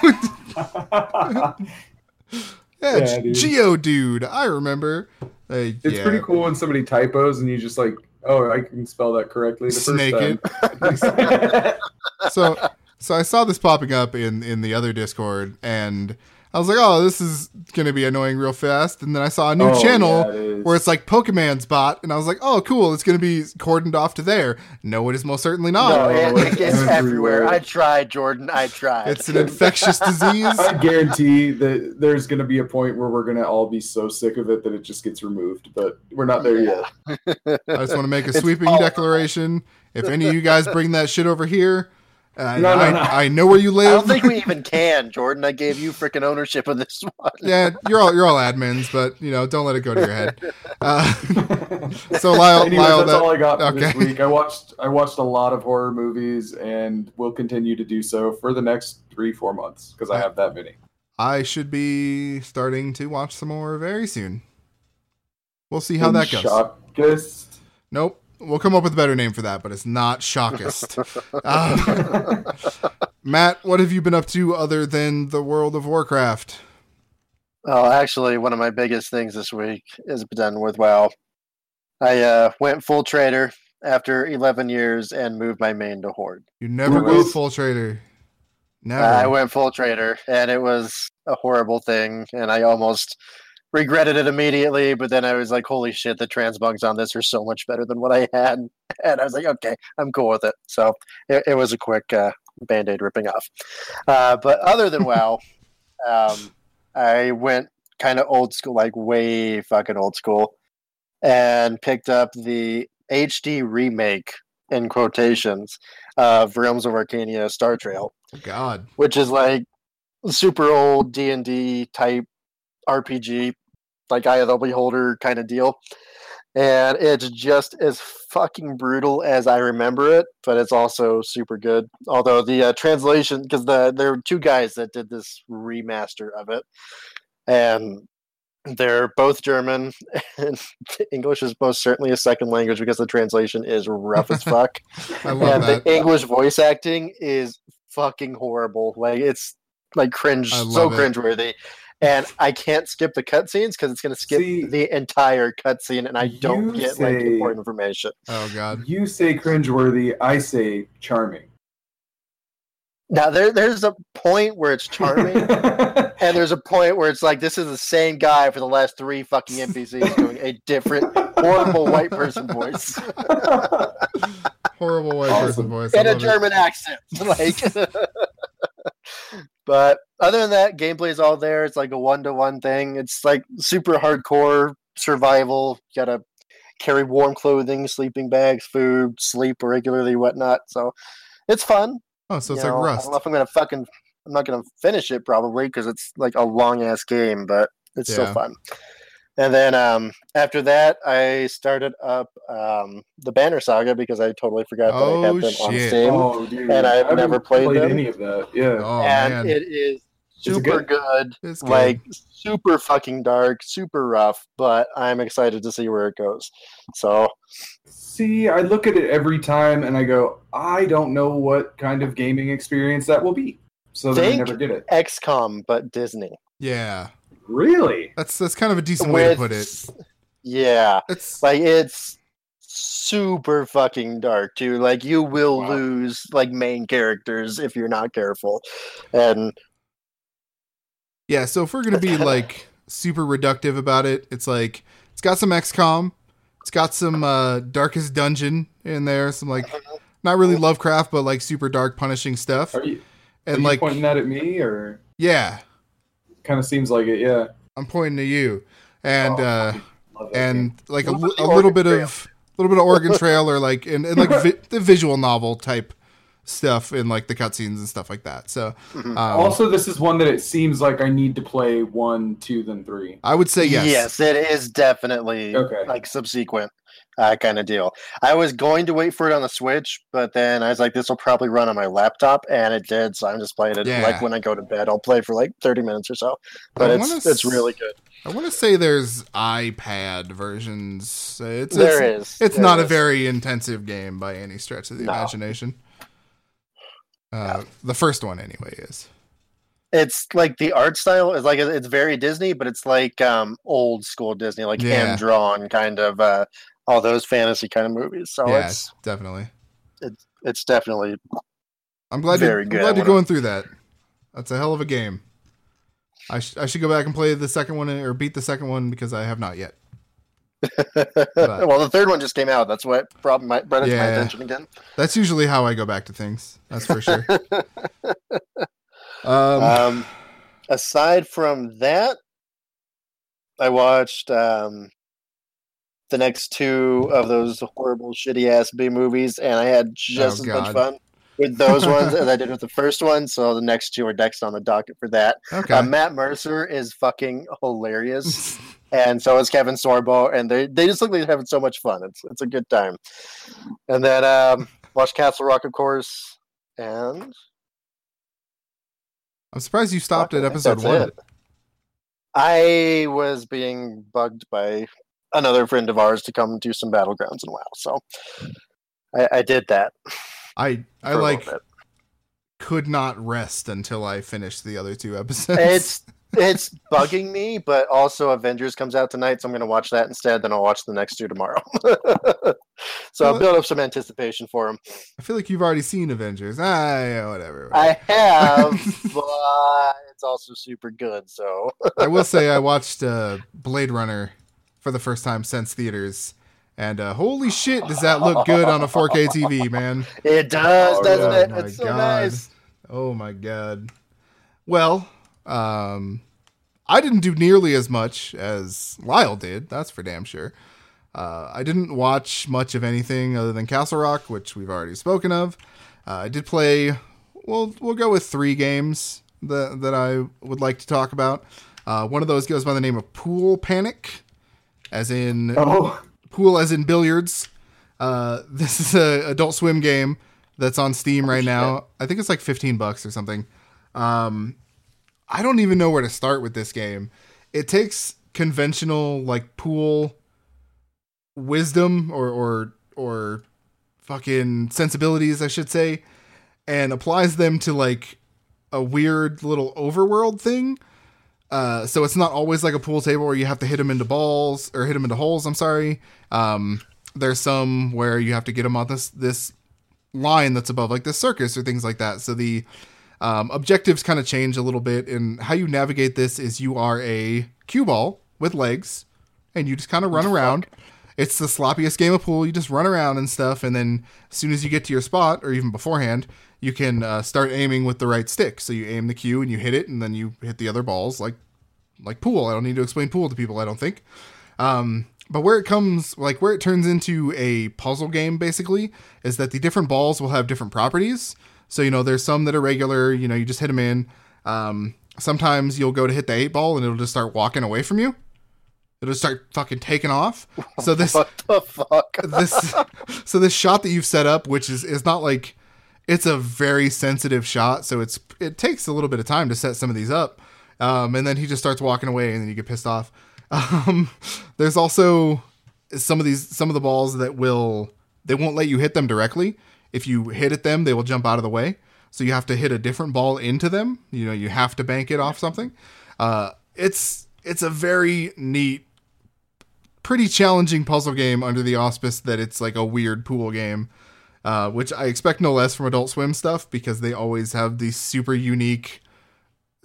Yeah, Yeah, dude. Geodude. I remember. It's yeah. pretty cool when somebody typos and you just like, oh, I can spell that correctly the Snake first time. so so I saw this popping up in in the other Discord, and I was like, oh, this is gonna be annoying real fast. And then I saw a new Oh, channel yeah, it is. where it's like Pokemon's bot, and I was like, oh, cool, it's gonna be cordoned off to there. No, it is most certainly not. no, it, it's it's everywhere. everywhere. I tried, Jordan. I tried. It's an infectious disease. I guarantee that there's going to be a point where we're going to all be so sick of it that it just gets removed, but we're not there Yeah. yet. I just want to make a sweeping declaration. If any of you guys bring that shit over here, And I, No, no, I, no. I know where you live. I don't think we even can, Jordan. I gave you freaking ownership of this one. yeah, you're all you're all admins, but you know, don't let it go to your head. Uh, so Lyle, Anyways, Lyle, that's that, all I got for okay. this week. I watched I watched a lot of horror movies and will continue to do so for the next three four months because I have that many. I should be starting to watch some more very soon. We'll see how that goes. Shockest. Nope. We'll come up with a better name for that, but it's not Shockest. Uh, Matt, what have you been up to other than the World of Warcraft? Oh, actually, one of my biggest things this week is done with WoW. I uh, went full trader after 11 years and moved my main to Horde. You never go full trader. Never. I went full trader, and it was a horrible thing, and I almost regretted it immediately. But then I was like, "Holy shit, the transmogs on this are so much better than what I had," and I was like, "Okay, I'm cool with it." So it, it was a quick uh, band aid ripping off. Uh, but other than WoW, um, I went kind of old school, like way fucking old school, and picked up the HD remake in quotations of Realms of Arcania Star Trail God. which is like super old D and D type RPG, like Eye of the Beholder kind of deal. And it's just as fucking brutal as I remember it, but it's also super good. Although the uh, translation, because the there were two guys that did this remaster of it, and they're both German, and English is most certainly a second language because the translation is rough as fuck I love and that. the English voice acting is fucking horrible. Like it's like cringe, so it. cringeworthy. And I can't skip the cutscenes because it's going to skip See, the entire cutscene, and I don't you get like say- important information. Oh God. You say cringeworthy, I say charming. Now there, there's a point where it's charming, and there's a point where it's like this is the same guy for the last three fucking NPCs doing a different horrible white person voice Horrible white Awesome. person voice. I in a love it. German accent. Like, but other than that, gameplay is all there. It's like a one to one thing. It's like super hardcore survival. You gotta carry warm clothing, sleeping bags, food, sleep regularly, whatnot. So it's fun. Oh, so it's you like know, I Rust. don't know if I'm gonna fucking. I'm not gonna finish it probably because it's like a long ass game, but it's Yeah. still fun. And then um, after that, I started up um, the Banner Saga because I totally forgot that I Oh, had them on. Steam. oh. And I've I haven't never played them. any of that. Yeah. Oh and man. it is Is it super good? good, it's good. like super fucking dark, super rough. But I'm excited to see where it goes. So See, I look at it every time and I go, I don't know what kind of gaming experience that will be. So then I never did it. XCOM, but Disney. yeah. Really? That's that's kind of a decent way to put it. Yeah, It's like it's super fucking dark too. Like you will Wow. lose like main characters if you're not careful, and yeah. So if we're gonna be like super reductive about it, it's like it's got some XCOM, it's got some uh, Darkest Dungeon in there, some like not really Lovecraft, but like super dark, punishing stuff, Are you, are and you like pointing that at me or yeah, kind of seems like it? Yeah. I'm pointing to you, and Oh, uh, Love that game. and like a, What li- about the a little bit Trail? of a little bit of Oregon Trail or like and, and like vi- the visual novel type stuff in like the cutscenes and stuff like that. So Mhm. um, also, this is one that it seems like I need to play one, two, then three. I would say yes. yes, it is definitely Okay. like subsequent uh, kind of deal. I was going to wait for it on the Switch, but then I was like, this will probably run on my laptop, and it did. So I'm just playing it Yeah. like when I go to bed. I'll play for like 30 minutes or so, but I it's wanna it's really good. I want to say there's iPad versions. It's There it's, is. it's There not a very intensive game by any stretch of the No. imagination. Uh, the first one anyway is. It's like the art style is like it's very Disney, but it's like um old school Disney, like Yeah. hand drawn kind of uh all those fantasy kind of movies. So yeah, it's definitely. it's definitely I'm glad Very you, good. I'm glad you're going through that. That's a hell of a game. I, sh- I should go back and play the second one or beat the second one because I have not yet. well, the third one just came out. That's what brought my brought it to my attention again. That's usually how I go back to things. That's for sure. um, Um, aside from that, I watched um, the next two of those horrible, shitty ass B movies, and I had just Oh, as much fun with those ones as I did with the first one. So the next two are next on the docket for that. Okay. Uh, Matt Mercer is fucking hilarious, and so is Kevin Sorbo, and they they just look like they're having so much fun. It's it's a good time. And then um, watch Castle Rock, of course, and I'm surprised you stopped at episode one. it. I was being bugged by another friend of ours to come do some battlegrounds and WoW, so I, I did that. I I for a little like could not rest until I finished the other two episodes. it's it's bugging me, but also Avengers comes out tonight, so I'm going to watch that instead. Then I'll watch the next two tomorrow. so I'll build up some anticipation for them. I feel like you've already seen Avengers. Ah, yeah, whatever. I have, but it's also super good. So I will say I watched uh, Blade Runner for the first time since theaters, and uh, holy shit, does that look good on a 4K TV, man? it does, Oh, doesn't yeah. it? Oh It's so God. nice. Oh my god. Well, um, I didn't do nearly as much as Lyle did. That's for damn sure. Uh, I didn't watch much of anything other than Castle Rock, which we've already spoken of. Uh, I did play. Well, we'll go with three games that that I would like to talk about. Uh, one of those goes by the name of Pool Panic, as in Oh, pool as in billiards. Uh, this is a Adult Swim game that's on Steam right now. I think it's like 15 bucks or something. Um, I don't even know where to start with this game. It takes conventional like pool wisdom or or or fucking sensibilities, I should say, and applies them to like a weird little overworld thing. Uh, so it's not always like a pool table where you have to hit them into balls or hit them into holes. I'm sorry. Um, there's some where you have to get them on this this line that's above like the circus or things like that. So the um, objectives kind of change a little bit, and how you navigate this is you are a cue ball with legs, and you just kind of run around. It's the sloppiest game of pool. You just run around and stuff, and then as soon as you get to your spot, or even beforehand, you can uh, start aiming with the right stick. So you aim the cue and you hit it, and then you hit the other balls like like pool. I don't need to explain pool to people. I don't think. Um, but where it comes, like where it turns into a puzzle game, basically, is that the different balls will have different properties. So you know, there's some that are regular. You know, you just hit them in. Um, sometimes you'll go to hit the eight ball, and it'll just start walking away from you. It'll start fucking taking off. So this What the fuck? this so this shot that you've set up which is is not like it's a very sensitive shot so it's it takes a little bit of time to set some of these up. Um, and then he just starts walking away and then you get pissed off. Um, there's also some of these some of the balls that will they won't let you hit them directly. If you hit at them they will jump out of the way. So you have to hit a different ball into them. You know you have to bank it off something. Uh, it's it's a very neat pretty challenging puzzle game under the auspice that it's like a weird pool game, uh, which I expect no less from Adult Swim stuff because they always have these super unique,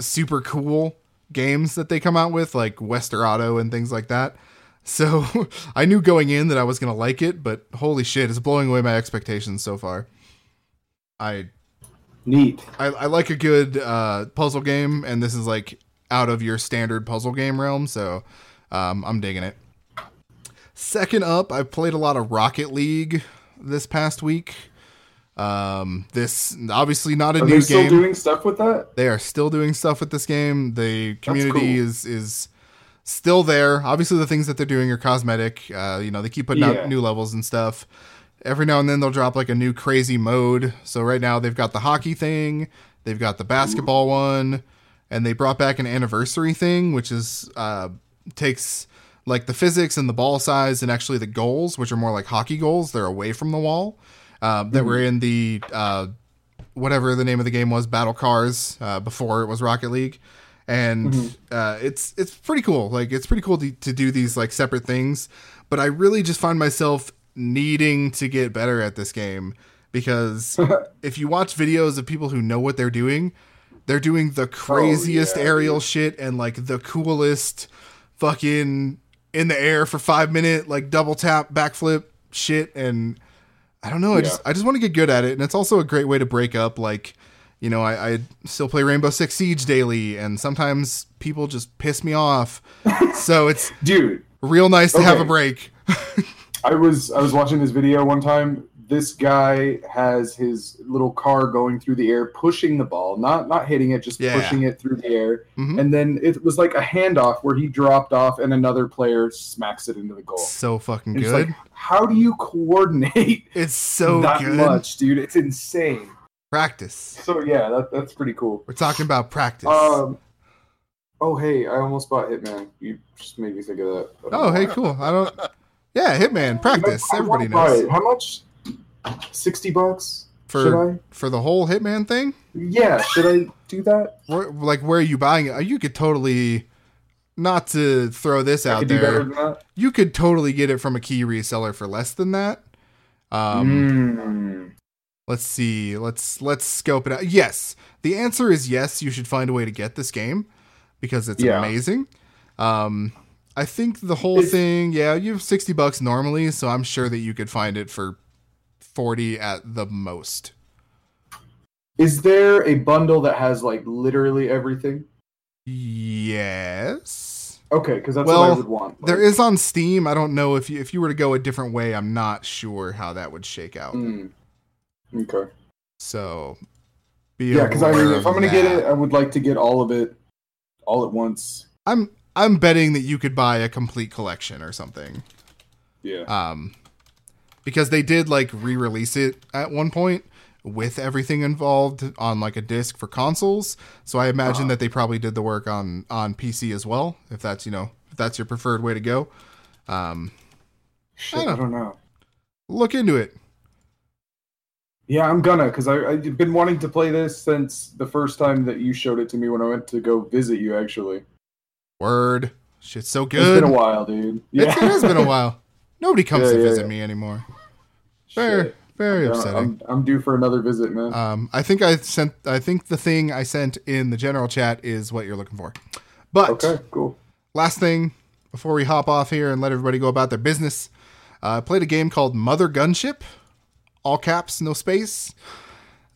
super cool games that they come out with, like Westerado and things like that. So I knew going in that I was gonna like it, but holy shit, it's blowing away my expectations so far. I neat. I, I like a good uh, puzzle game, and this is like out of your standard puzzle game realm, so um, I'm digging it. Second up, I've played a lot of Rocket League this past week. Um, this obviously not a Are new they still game. doing stuff with that? they are still doing stuff with this game. The community cool. is is still there. Obviously, the things that they're doing are cosmetic. Uh, you know, they keep putting Yeah. out new levels and stuff. Every now and then they'll drop like a new crazy mode. So right now they've got the hockey thing, they've got the basketball one, and they brought back an anniversary thing, which is uh, takes like the physics and the ball size and actually the goals, which are more like hockey goals. They're away from the wall. Uh, that were in the uh, whatever the name of the game was, Battle Cars, uh, before it was Rocket League, and uh, it's it's pretty cool. Like it's pretty cool to, to do these like separate things, but I really just find myself needing to get better at this game because if you watch videos of people who know what they're doing, they're doing the craziest yeah, aerial shit and like the coolest fucking in the air for five minute like double tap backflip shit and I don't know. I Yeah. just I just want to get good at it, and it's also a great way to break up. Like, you know, I, I still play Rainbow Six Siege daily, and sometimes people just piss me off. so it's Dude, real nice to have a break. I was I was watching this video one time. This guy has his little car going through the air, pushing the ball, not not hitting it, just Yeah. pushing it through the air. Mhm. And then it was like a handoff where he dropped off and another player smacks it into the goal. So fucking And it's good. like, how do you coordinate it's so that good. much, dude? It's insane. Practice. So yeah, that, that's pretty cool. We're talking about practice. Um, oh hey, I almost bought Hitman. You just made me think of that. Oh, hey, cool. I don't. Yeah, Hitman practice. Everybody knows. How much? Sixty bucks. For- should I? for the whole Hitman thing. Yeah, should I do that? Where, like, where are you buying it? You could totally. Not to throw this I out could do better there, you could totally get it from a key reseller for less than that. Um, Mm. Let's see. Let's let's scope it out. Yes, the answer is yes. You should find a way to get this game because it's Yeah. amazing. Um, I think the whole It's- thing. Yeah, you have sixty bucks normally, so I'm sure that you could find it for forty at the most. Is there a bundle that has like literally everything? Yes, Okay, because that's what I would want. there Like, is on Steam. I don't know if you if you were to go a different way. I'm not sure how that would shake out. mm. Okay. So, be Yeah, because I mean if I'm gonna get it, I would like to get all of it, all at once. I'm I'm betting that you could buy a complete collection or something. Yeah. um because they did like re-release it at one point with everything involved on like a disc for consoles so i imagine Uh-huh. that they probably did the work on on pc as well if that's you know if that's your preferred way to go um Shit, I I don't- don't know. look into it Yeah, I'm gonna because I've been wanting to play this since the first time that you showed it to me when I went to go visit you. Actually, word shit's so it's good been a while, dude. It's- it has been a while nobody comes Yeah, to yeah, visit yeah. me anymore very Shit. very I'm, upsetting I'm, I'm due for another visit, man. Um, I think I sent. I think the thing I sent in the general chat is what you're looking for. But okay, cool. last thing before we hop off here and let everybody go about their business, uh, I played a game called MOTHERGUNSHIP, all caps, no space.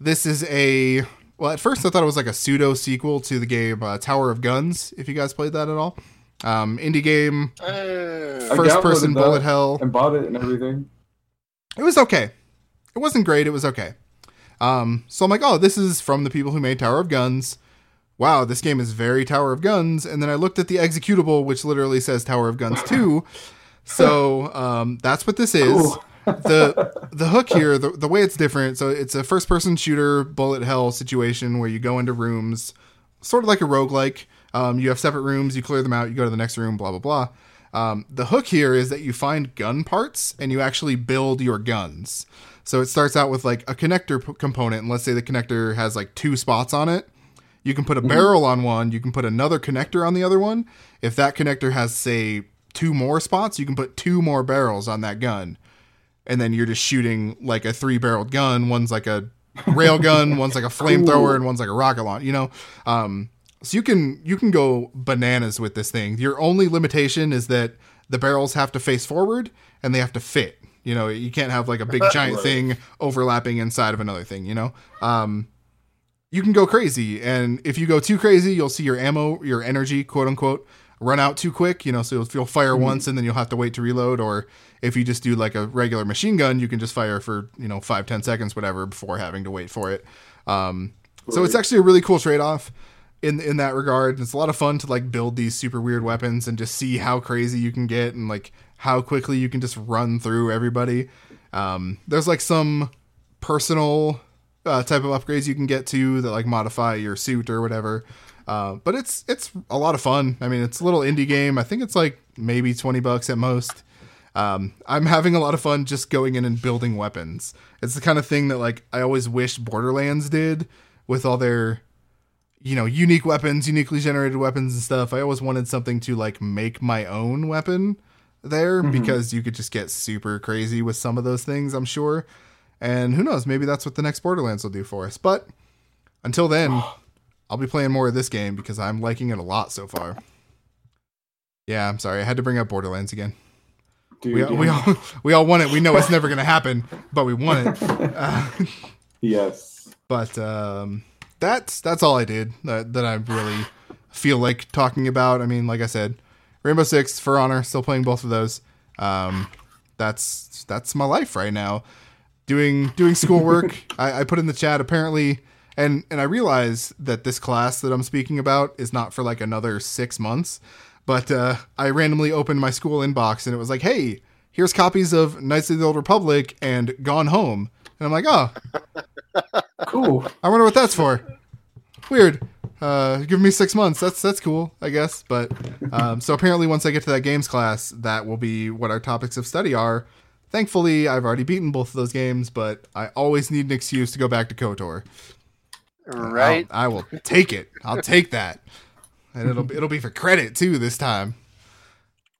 This is a well. At first, I thought it was like a pseudo sequel to the game uh, Tower of Guns. If you guys played that at all, um, indie game, Uh, first person bullet hell. And bought it and everything. It was okay. It wasn't great. It was okay. Um, so I'm like, oh, this is from the people who made Tower of Guns. Wow, this game is very Tower of Guns. And then I looked at the executable, which literally says Tower of Guns 2. So um, that's what this is. Cool. the the hook here, the, the way it's different. So it's a first person shooter bullet hell situation where you go into rooms, sort of like a roguelike. Um, you have separate rooms, you clear them out, you go to the next room, blah blah blah. Um, the hook here is that you find gun parts and you actually build your guns. So it starts out with like a connector p- component, and let's say the connector has like two spots on it. You can put a barrel on one, you can put another connector on the other one. If that connector has, say, two more spots, you can put two more barrels on that gun. And then you're just shooting like a three barreled gun. One's like a rail gun, one's like a flamethrower, and one's like a rocket launcher, you know? Um, so you can you can go bananas with this thing. Your only limitation is that the barrels have to face forward and they have to fit. You know, you can't have like a big giant Right. thing overlapping inside of another thing, you know? Um, you can go crazy. And if you go too crazy, you'll see your ammo, your energy, quote unquote, run out too quick. You know, so you'll, you'll fire once and then you'll have to wait to reload. Or if you just do like a regular machine gun, you can just fire for, you know, five, ten seconds, whatever, before having to wait for it. Um, so it's actually a really cool trade off in in that regard. It's a lot of fun to like build these super weird weapons and just see how crazy you can get and like how quickly you can just run through everybody. Um, there's like some personal uh, type of upgrades you can get to that like modify your suit or whatever. Uh, but it's it's a lot of fun. I mean, it's a little indie game. I think it's like maybe twenty bucks at most. Um, I'm having a lot of fun just going in and building weapons. It's the kind of thing that like I always wish Borderlands did with all their you know unique weapons, uniquely generated weapons and stuff. I always wanted something to like make my own weapon there because you could just get super crazy with some of those things. I'm sure, and who knows, maybe that's what the next Borderlands will do for us. But until then, I'll be playing more of this game because I'm liking it a lot so far. Yeah, I'm sorry. I had to bring up Borderlands again. Dude, We, we all we all want it. We know it's never going to happen, but we want it. Uh, yes. but um, that's that's all I did that, that I really feel like talking about. I mean, like I said, Rainbow Six, For Honor, still playing both of those. Um, that's that's my life right now. doing doing schoolwork. I, I put in the chat apparently, and and I realize that this class that I'm speaking about is not for like another six months. But uh, I randomly opened my school inbox and it was like, "Hey, here's copies of Knights of the Old Republic and Gone Home," and I'm like, "Oh, Cool. I wonder what that's for. Weird. Uh, give me six months. That's that's cool, I guess. But um, so apparently, once I get to that games class, that will be what our topics of study are. Thankfully, I've already beaten both of those games, but I always need an excuse to go back to Kotor. Right. I'll- I will take it. I'll take that, and it'll it'll be for credit too this time.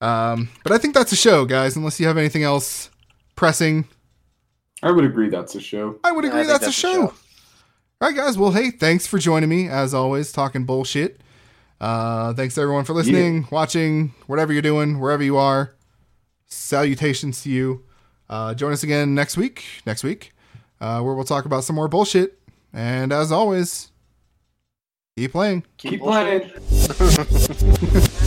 Um, but I think that's a show, guys. Unless you have anything else pressing, I would agree that's a show. I would Yeah, I agree that's, a show. All right, guys. Well, hey, thanks for joining me as always, talking bullshit. Uh, thanks everyone for listening, watching, whatever you're doing, wherever you are. Salutations to you. Uh, join us again next week. Next week, uh, where we'll talk about some more bullshit. And as always, keep playing. Keep bullshit. playing.